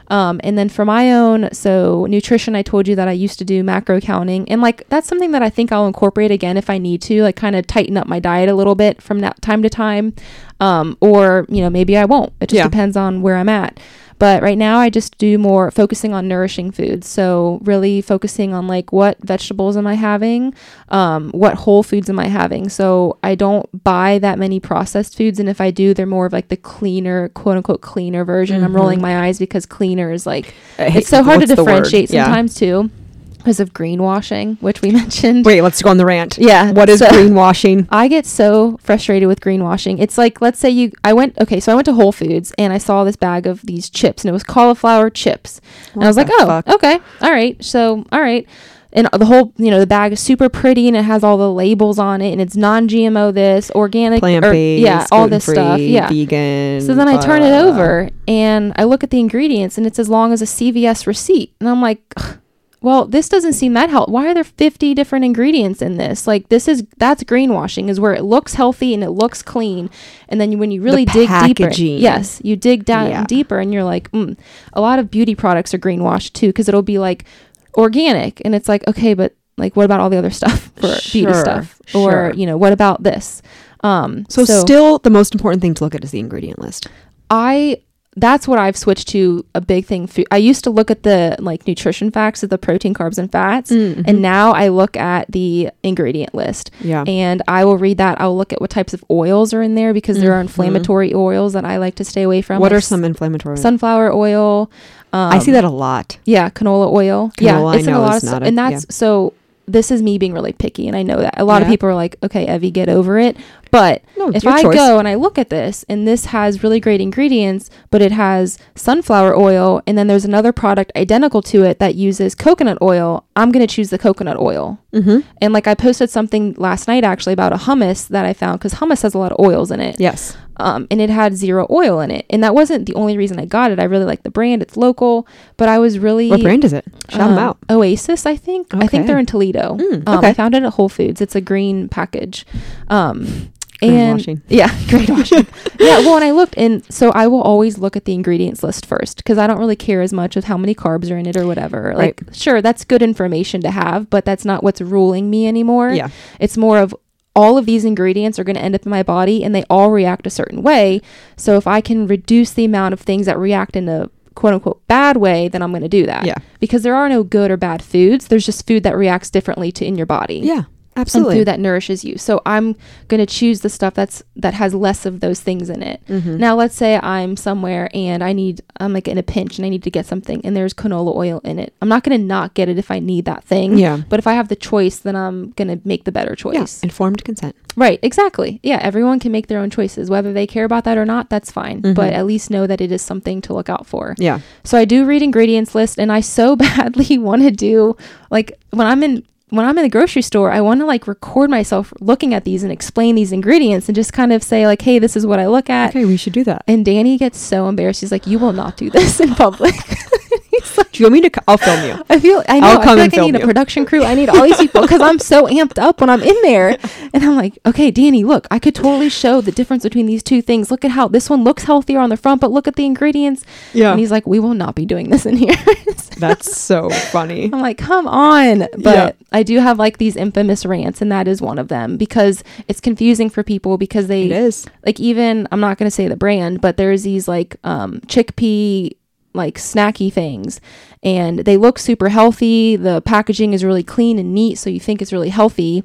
Um, and then for my own, so nutrition, I told you that I used to do macro counting, and like that's something that I think I'll incorporate again if I need to, like kind of tighten up my diet a little bit from that time to time, um, or you know maybe I won't. It just Yeah. depends on where I'm at. But right now, I just do more focusing on nourishing foods. So really focusing on like what vegetables am I having, um, what whole foods am I having. So I don't buy that many processed foods, and if I do, they're more of like the cleaner, quote unquote, cleaner version. I'm Mhm. rolling my eyes because cleaner is like it's so hard to what's the word? differentiate Yeah. sometimes too because of greenwashing, which we mentioned. Wait, let's go on the rant. Yeah. What is so- greenwashing? I get so frustrated with greenwashing. It's like, let's say you, I went, okay, so I went to Whole Foods and I saw this bag of these chips and it was cauliflower chips. and I was like, oh, fuck? okay, all right. So, all right. And the whole, you know, the bag is super pretty and it has all the labels on it and it's non GMO this, organic, plant based, yeah, all this stuff. Yeah. vegan. So then I turn it over and I look at the ingredients and it's as long as a CVS receipt. And I'm like, "Ugh, well, this doesn't seem that healthy. Why are there 50 different ingredients in this? Like this is that's greenwashing is where it looks healthy and it looks clean. And then when you really dig packaging. deeper, yes, you dig down Yeah. deeper and you're like, mm. a lot of beauty products are greenwashed too because it'll be like organic and it's like, okay, but like what about all the other stuff for beauty stuff? Or, sure. you know, what about this? Um, So, still, the most important thing to look at is the ingredient list. I that's what I've switched to a big thing. Food. I used to look at the like nutrition facts of the protein, carbs, and fats, Mhm. and now I look at the ingredient list, yeah, and I will read that. I'll look at what types of oils are in there because there are Mhm. inflammatory oils that I like to stay away from. what like are some inflammatory? sunflower oil? Um, I see that a lot. Yeah, canola oil. Canola, yeah, I it's in a lot of and that's so. This is me being really picky, and I know that a lot of people are like, "Okay, Evie, get over it." But No, if I choice. go and I look at this and this has really great ingredients, but it has sunflower oil and then there's another product identical to it that uses coconut oil, I'm going to choose the coconut oil. Mm-hmm. And like I posted something last night actually about a hummus that I found because hummus has a lot of oils in it. Yes. Um, and it had zero oil in it. And that wasn't the only reason I got it. I really like the brand. It's local, but I was really What brand is it? Shout them um, out. Oasis, I think. I think they're in Toledo. Mm, um, okay. I found it at Whole Foods. It's a green package. Um, and Greenwashing. yeah, great washing yeah, well, and I looked, and so I will always look at the ingredients list first because I don't really care as much with how many carbs are in it or whatever. Like, sure, that's good information to have, but that's not what's ruling me anymore. Yeah. It's more of all of these ingredients are going to end up in my body and they all react a certain way. So if I can reduce the amount of things that react in a quote unquote bad way, then I'm going to do that. Yeah. Because there are no good or bad foods. There's just food that reacts differently to in your body. Yeah. And Absolutely. food that nourishes you. So I'm going to choose the stuff that's that has less of those things in it. Mhm. Now let's say I'm somewhere and I need I'm like in a pinch and I need to get something and there's canola oil in it. I'm not going to not get it if I need that thing. Yeah. But if I have the choice, then I'm going to make the better choice. Yeah. Informed consent. Right, exactly. Yeah, everyone can make their own choices. Whether they care about that or not, that's fine. Mhm. But at least know that it is something to look out for. Yeah. So I do read ingredients list and I so badly want to do like when I'm in when I'm in the grocery store, I want to like record myself looking at these and explain these ingredients and just kind of say like, "Hey, this is what I look at." Okay, we should do that. And Danny gets so embarrassed. He's like, "You will not do this in public." Like, Do you want me to? I'll film you. I feel I know I'll I feel like I need film a production crew. I need all these people because I'm so amped up when I'm in there. And I'm like, okay, Danny, look, I could totally show the difference between these two things. Look at how this one looks healthier on the front, but look at the ingredients. Yeah. And he's like, we will not be doing this in here. That's so funny. I'm like, come on. But Yeah. I do have like these infamous rants, and that is one of them because it's confusing for people because they It is. like even I'm not gonna say the brand, but there's these like um chickpea like snacky things and they look super healthy. The packaging is really clean and neat, so you think it's really healthy.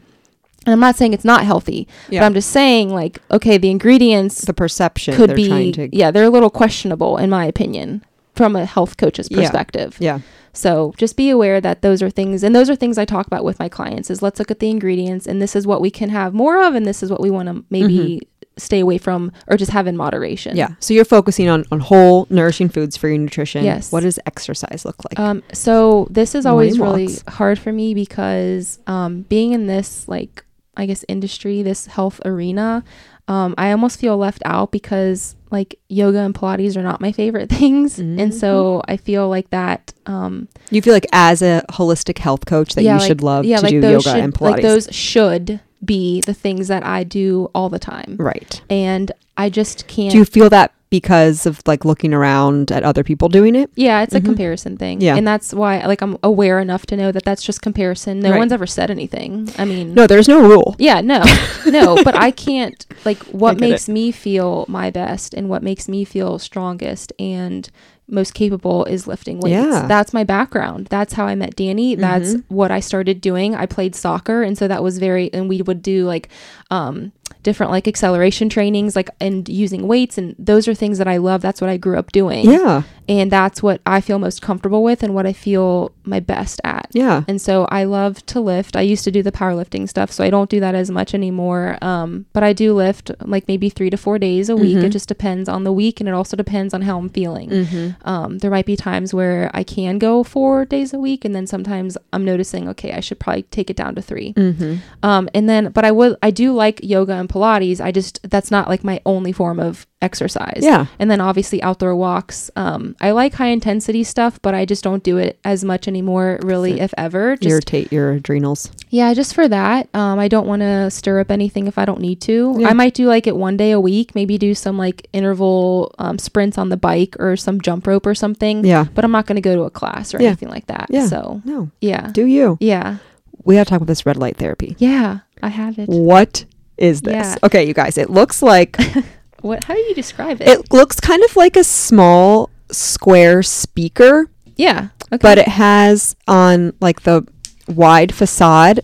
And I'm not saying it's not healthy, Yeah. but I'm just saying like, okay, the ingredients the perception could be trying to. yeah, they're a little questionable in my opinion from a health coach's Yeah. perspective. Yeah. So just be aware that those are things, and those are things I talk about with my clients. Is let's look at the ingredients, and this is what we can have more of, and this is what we want to maybe mm-hmm. Stay away from, or just have in moderation. Mm-hmm. Yeah. So you're focusing on on whole nourishing foods for your nutrition. Yes. What does exercise look like? Um. So this is Morning always really walks. hard for me because um, being in this like I guess industry, this health arena, um, I almost feel left out because like yoga and Pilates are not my favorite things, and Mm-hmm. so I feel like that. Um, you feel like as a holistic health coach that you like- should love yeah, to like do yoga should, and Pilates. Like those should be the things that I do all the time, right. and I just can't. Do you feel that because of like looking around at other people doing it? yeah, it's Mhm. a comparison thing. Yeah. And that's why like I'm aware enough to know that that's just comparison. No Right. one's ever said anything. I mean, No, there's no rule. yeah, no. no, but I can't like what makes me feel my best and what makes me feel strongest and most capable is lifting weights. Yeah. That's my background. That's how I met Danny. That's Mhm. what I started doing. I played soccer and so that was very and we would do like um different like acceleration trainings like and using weights and those are things that I love. That's what I grew up doing. Yeah. And that's what I feel most comfortable with and what I feel my best at. Yeah. And so I love to lift. I used to do the powerlifting stuff, so I don't do that as much anymore. Um, but I do lift like maybe three to four days a week. Mhm. It just depends on the week, and it also depends on how I'm feeling. Mm-hmm. Um, there might be times where I can go four days a week, and then sometimes I'm noticing, okay, I should probably take it down to three. Mm-hmm. Um, and then, but I would, I do like yoga and Pilates. I just that's not like my only form of exercise. Yeah. And then obviously outdoor walks. Um, I like high intensity stuff, but I just don't do it as much anymore, really, if ever. Just Irritate your adrenals. yeah, just for that. Um, I don't want to stir up anything if I don't need to. Yeah. I might do like it one day a week, maybe do some like interval um, sprints on the bike or some jump rope or something. Yeah. But I'm not going to go to a class or Yeah. anything like that. Yeah. So No. yeah, Do you? yeah, We got to talk about this red light therapy. yeah. I have it. What is this? Yeah. Okay, you guys. It looks like What? How do you describe it? it looks kind of like a small square speaker, yeah. Okay. but it has on like the wide facade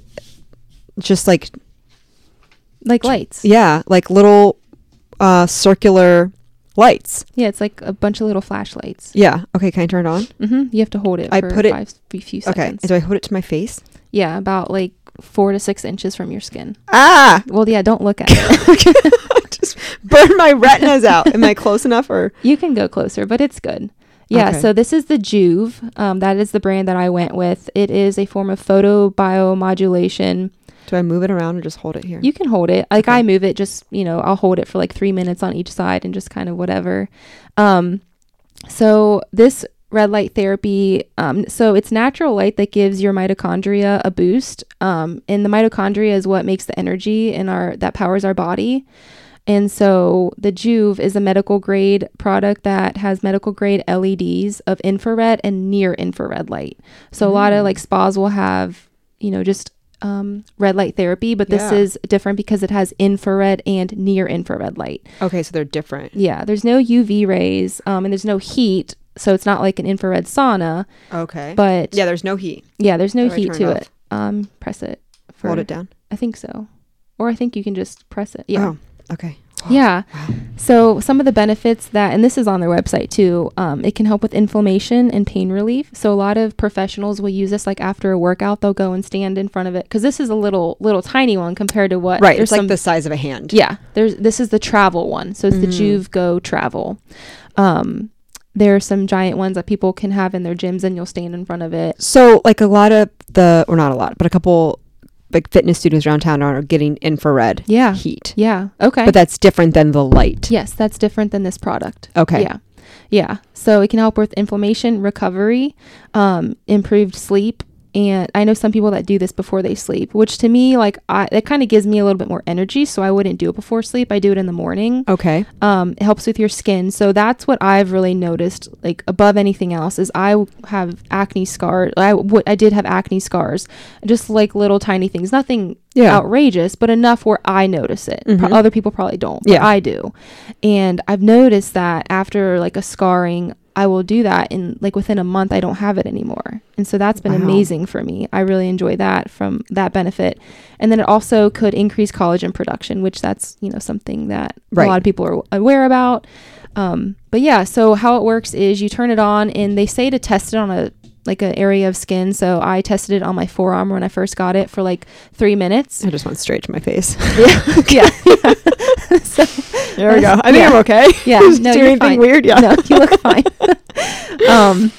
just like like lights. yeah, like little uh circular lights. Yeah, it's like a bunch of little flashlights. Yeah. Okay, can I turn it on? Mm-hmm. You have to hold it. I for put it- five, few, few Okay. seconds. Do I hold it to my face? Yeah, about like four to six inches from your skin. Ah! Well, yeah, don't look at it. Just burn my retinas out. Am I close enough or You can go closer, but it's good. Yeah, Okay. so this is the Joovv. Um, that is the brand that I went with. It is a form of photo biomodulation. do I move it around or just hold it here? You can hold it. Like Okay. I move it, just you know, I'll hold it for like three minutes on each side and just kind of whatever. Um, so this red light therapy, um, so it's natural light that gives your mitochondria a boost. Um, and the mitochondria is what makes the energy in our that powers our body. And so the Joovv is a medical grade product that has medical grade LEDs of infrared and near infrared light. So a lot of Mm. like spas will have, you know, just um, red light therapy, but this Yeah. is different because it has infrared and near infrared light. okay, so they're different. Yeah, there's no UV rays um, and there's no heat. so it's not like an infrared sauna, Okay. but yeah, there's no heat. yeah, there's no heat to it it. Um, press it. For, Hold it down. I think so, or I think you can just press it. Yeah. Oh, okay. Yeah. Wow. So some of the benefits that, and this is on their website too. Um, it can help with inflammation and pain relief. So a lot of professionals will use this like after a workout. They'll go and stand in front of it because this is a little little tiny one compared to what. Right. It's like the size of a hand. Yeah. There's this is the travel one. So it's the Mhm. Joovv Go Travel. Um, there are some giant ones that people can have in their gyms, and you'll stand in front of it. So, like a lot of the, or not a lot, but a couple like fitness studios around town are getting infrared Yeah. heat. Yeah. Okay. But that's different than the light. yes, that's different than this product. Okay. Yeah. Yeah. So it can help with inflammation, recovery, um, improved sleep. And I know some people that do this before they sleep, which to me, like, I, it kind of gives me a little bit more energy. So I wouldn't do it before sleep. I do it in the morning. Okay. Um, it helps with your skin. So that's what I've really noticed, like, above anything else, is i have acne scars. I, w- I did have acne scars, just like little tiny things. Nothing Yeah. outrageous, but enough where I notice it. Pro- Mhm. Other people probably don't, but Yeah. I do. And I've noticed that after like a scarring, I will do that and like within a month I don't have it anymore. And so that's been Wow. amazing for me. I really enjoy that from that benefit. And then it also could increase collagen production, which that's, you know, something that Right. a lot of people are aware about. Um, but yeah, so how it works is you turn it on and they say to test it on a like an area of skin. So I tested it on my forearm when I first got it for like three minutes. I just went straight to my face. yeah. yeah. so, There we go. I think Yeah. I'm okay. Yeah, no, do you're anything fine. weird? Yeah. no, you look fine. um,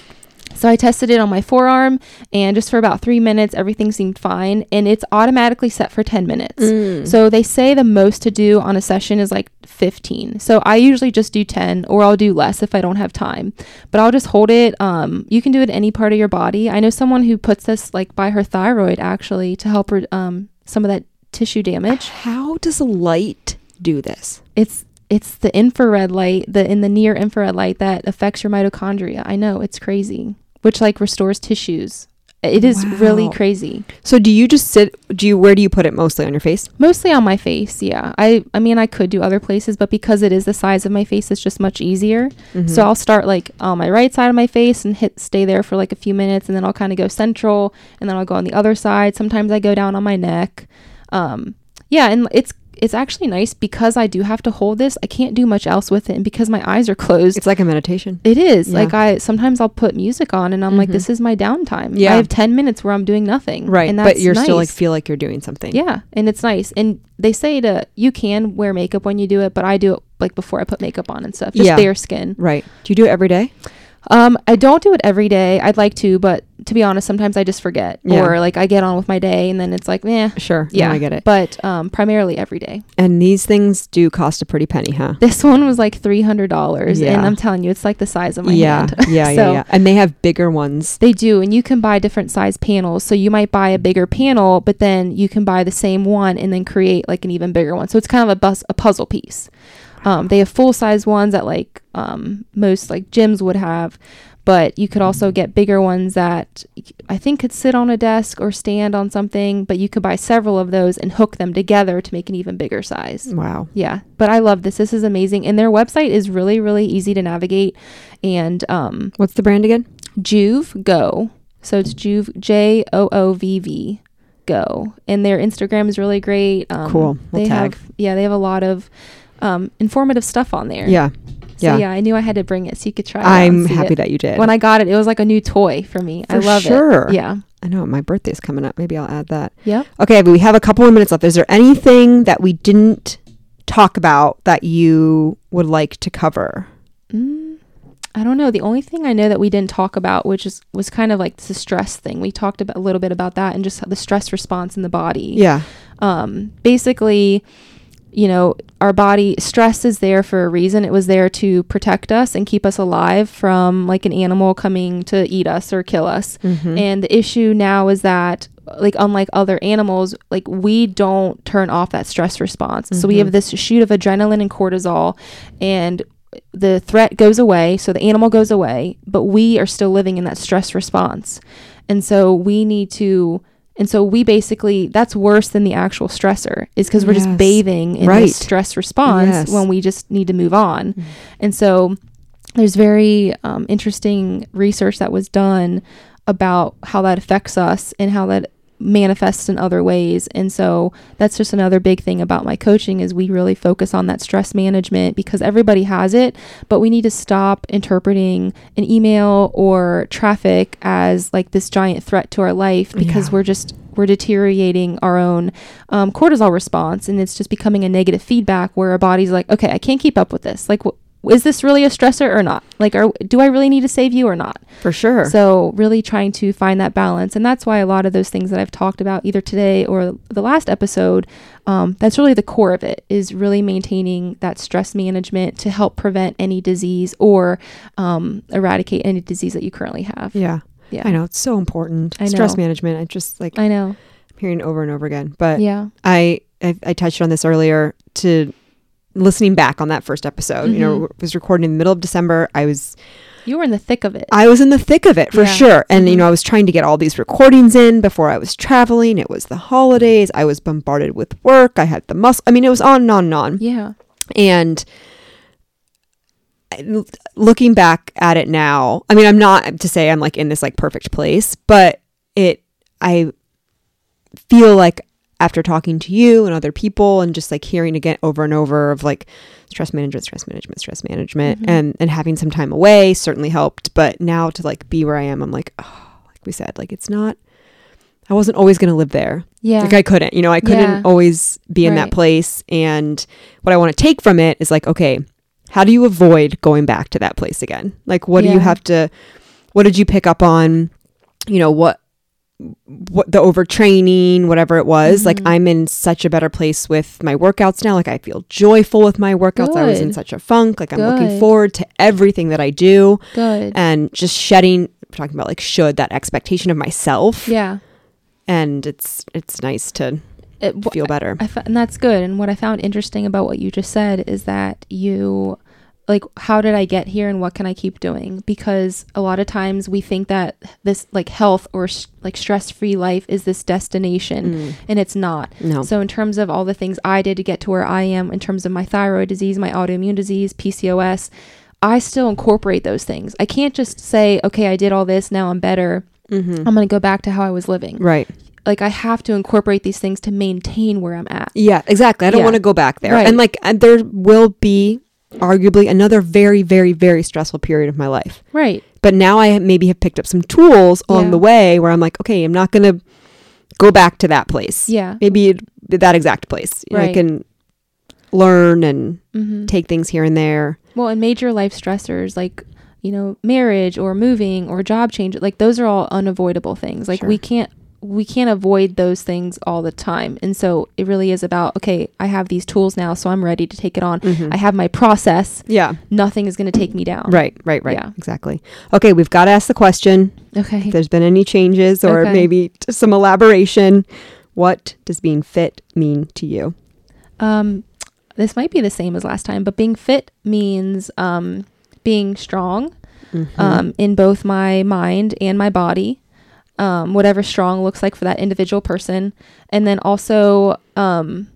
so I tested it on my forearm, and just for about three minutes, everything seemed fine, and it's automatically set for ten minutes. Mm. So they say the most to do on a session is like 15. So I usually just do 10 or I'll do less if I don't have time. But I'll just hold it. Um, you can do it any part of your body. I know someone who puts this like by her thyroid actually to help her um, some of that tissue damage. How does light do this? It's it's the infrared light, the in the near infrared light that affects your mitochondria. I know it's crazy, which like restores tissues. It is really crazy. So do you just sit? Do you? Where do you put it? Mostly on your face. Mostly on my face, yeah. I I mean I could do other places, but because it is the size of my face, it's just much easier. Mhm. So I'll start like on my right side of my face and hit stay there for like a few minutes, and then I'll kind of go central, and then I'll go on the other side. Sometimes I go down on my neck. Um, yeah, and it's it's actually nice because I do have to hold this. I can't do much else with it, and because my eyes are closed, it's like a meditation. it is Yeah. like I sometimes I'll put music on, and I'm like, Mhm. this is my downtime. Yeah. I have ten minutes where I'm doing nothing, Right. And but that's you're still like feel like you're doing something. Yeah, and it's nice. And they say to you can wear makeup when you do it, but I do it like before I put makeup on and stuff, just Yeah. bare skin. Right. Do you do it every day? Um, I don't do it every day. I'd like to, but to be honest, sometimes I just forget, Yeah. or like I get on with my day, and then it's like, eh. Sure. No, Yeah, I get it. But um, primarily every day. And these things do cost a pretty penny, huh? This one was like three hundred dollars, Yeah. and I'm telling you, it's like the size of my yeah. hand. yeah. Yeah. So- Yeah. And they have bigger ones. They do, and you can buy different size panels. So you might buy a bigger panel, but then you can buy the same one and then create like an even bigger one. So it's kind of a bus a puzzle piece. Um, they have full size ones that like um, most like gyms would have, but you could also get bigger ones that I think could sit on a desk or stand on something. But you could buy several of those and hook them together to make an even bigger size. Wow. Yeah, but I love this. This is amazing, and their website is really really easy to navigate. And um, What's the brand again? Joovv Go. So it's Joovv J O O V V Go, and their Instagram is really great. Um, Cool. We'll they tag. have yeah, they have a lot of um, informative stuff on there. Yeah. So yeah. yeah, I knew I had to bring it so you could try. it I'm happy it. that you did. when I got it, it was like a new toy for me. I For love sure. it. Yeah. I know my birthday's coming up. Maybe I'll add that. Yep. Okay, but we have a couple more minutes left. Is there anything that we didn't talk about that you would like to cover? Mm, I don't know. The only thing I know that we didn't talk about, which is was kind of like the stress thing. We talked about a little bit about that and just the stress response in the body. Yeah. um, basically, you know, our body stress is there for a reason. It was there to protect us and keep us alive from like an animal coming to eat us or kill us. Mhm. And the issue now is that like unlike other animals, like we don't turn off that stress response. So we have this shoot of adrenaline and cortisol and the threat goes away, so the animal goes away, but we are still living in that stress response. And so we need to and so we basically that's worse than the actual stressor is because we're Yes. just bathing in Right. this stress response Yes. when we just need to move on. Mm. And so there's very um, interesting research that was done about how that affects us and how that manifests in other ways. And so that's just another big thing about my coaching is we really focus on that stress management because everybody has it but we need to stop interpreting an email or traffic as like this giant threat to our life because Yeah. we're just we're deteriorating our own um, cortisol response. And it's just becoming a negative feedback where our body's like okay i can't keep up with this. Like wh- is this really a stressor or not like are, do i really need to save you or not For sure. so really trying to find that balance, and that's why a lot of those things that I've talked about either today or the last episode, um, that's really the core of it is really maintaining that stress management to help prevent any disease or um, eradicate any disease that you currently have. yeah. Yeah, I know. It's so important. I Stress know. management. I just like I know. I'm hearing it over and over again. But Yeah, I, I I touched on this earlier to listening back on that first episode. You know, Mhm. it was recorded in the middle of December. I was you were in the thick of it. I was in the thick of it for Yeah. sure. And you Mhm. know, I was trying to get all these recordings in before I was traveling. It was the holidays. I was bombarded with work. I had the muscle. I mean, it was on and on and on. yeah, And looking back at it now, I mean, I'm not to say I'm like in this like perfect place, but it, I feel like after talking to you and other people and just like hearing again over and over of like stress management, stress management, stress management, Mhm. and and having some time away certainly helped. But now to like be where I am, I'm like, oh, like we said, like it's not. I wasn't always going to live there. yeah, Like I couldn't, you know, I couldn't Yeah. always be in that place. And what I want to take from it is like, okay, how do you avoid going back to that place again? Like, what do you have to, what did you pick up on? You know, what, what the overtraining, whatever it was. Like, Mhm. I'm in such a better place with my workouts now. Like, I feel joyful with my workouts. I was in such a funk. Like, I'm looking forward to everything that I do good. and just shedding, talking about like, should that expectation of myself. yeah, And it's, it's nice to it, wh- feel better. I and that's good. And what I found interesting about what you just said is that you, like, how did I get here and what can I keep doing? Because a lot of times we think that this, like, health or s like stress free life is this destination, Mm. and it's not. No. So, in terms of all the things I did to get to where I am, in terms of my thyroid disease, my autoimmune disease, PCOS, I still incorporate those things. I can't just say, okay, I did all this, now I'm better. mm-hmm. I'm going to go back to how I was living. Right. Like, I have to incorporate these things to maintain where I'm at. Yeah, exactly. I don't Yeah. want to go back there. Right. And like, and there will be arguably another very, very, very stressful period of my life. Right. But now I maybe have picked up some tools along Yeah. the way where I'm like, okay, I'm not going to go back to that place. Yeah. Maybe it- that exact place. Know, I can learn and hmm take things here and there. Well, and major life stressors like, you know, marriage or moving or job change, like those are all unavoidable things. Like Sure. we can't we can't avoid those things all the time. And so it really is about, okay, I have these tools now, so I'm ready to take it on. Mhm. I have my process. yeah. Nothing is going to take me down. Right, right, right. Yeah. Exactly. Okay, we've got to ask the question Okay. if there's been any changes or Okay. maybe some elaboration. What does being fit mean to you? Um, this might be the same as last time, but being fit means um, being strong Mhm. um, in both my mind and my body, um, whatever strong looks like for that individual person, and then also um,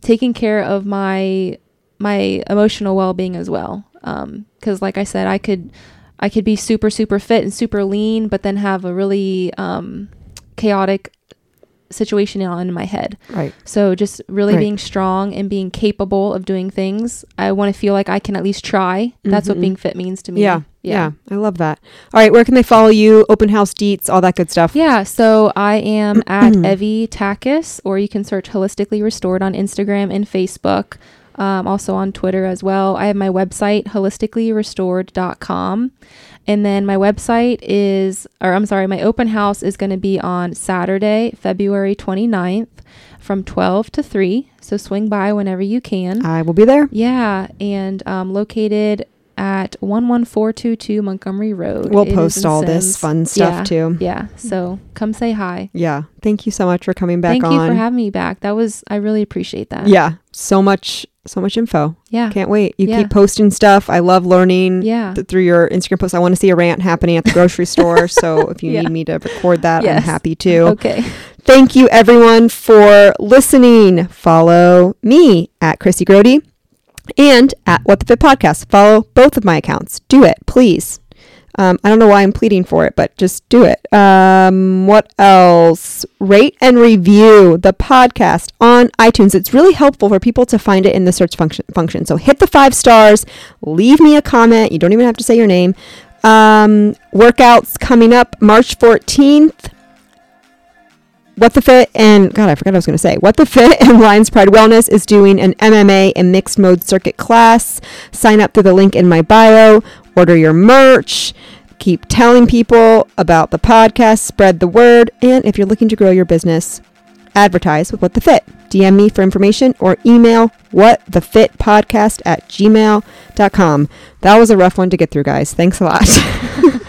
taking care of my my emotional well being as well. Because, like I said, I could I could be super super fit and super lean, but then have a really um, chaotic situation on in my head. right. So just really Right. being strong and being capable of doing things. I want to feel like I can at least try. That's Mhm. what being fit means to me. Yeah, yeah. I love that. All right. Where can they follow you? Open house deets, all that good stuff. Yeah, so I am at Evie Takis, or you can search Holistically Restored on Instagram and Facebook. Um, also on Twitter as well. I have my website, holisticallyrestored.com. And then my website is, or I'm sorry, my open house is going to be on Saturday, February 29th from 12 to 3. So swing by whenever you can. I will be there. Yeah, and um, located at 11422 Montgomery Road. We'll It post all this fun stuff Yeah. too. Yeah, so come say hi. Yeah. Thank you so much for coming back Thank on. you for having me back. That was I really appreciate that. yeah. So much, so much info. Yeah. Can't wait. You Yeah. keep posting stuff. I love learning Yeah. th- through your Instagram posts. I want to see a rant happening at the grocery store. So if you Yeah. need me to record that, I'm happy to. Okay. Thank you everyone for listening. Follow me at Chrissy Grody and at What the Fit Podcast. Follow both of my accounts. Do it, please. Um, I don't know why I'm pleading for it, but just do it. Um, what else? Rate and review the podcast on iTunes. It's really helpful for people to find it in the search function. function. So hit the five stars, leave me a comment. You don't even have to say your name. Um, workouts coming up March 14th. What the Fit and God, I forgot I was going to say. What the Fit and Lions Pride Wellness is doing an MMA and mixed mode circuit class. Sign up through the link in my bio. Order your merch. Keep telling people about the podcast. Spread the word. And if you're looking to grow your business, advertise with What the Fit. DM me for information or email whatthefitpodcast at gmail.com. That was a rough one to get through, guys. Thanks a lot.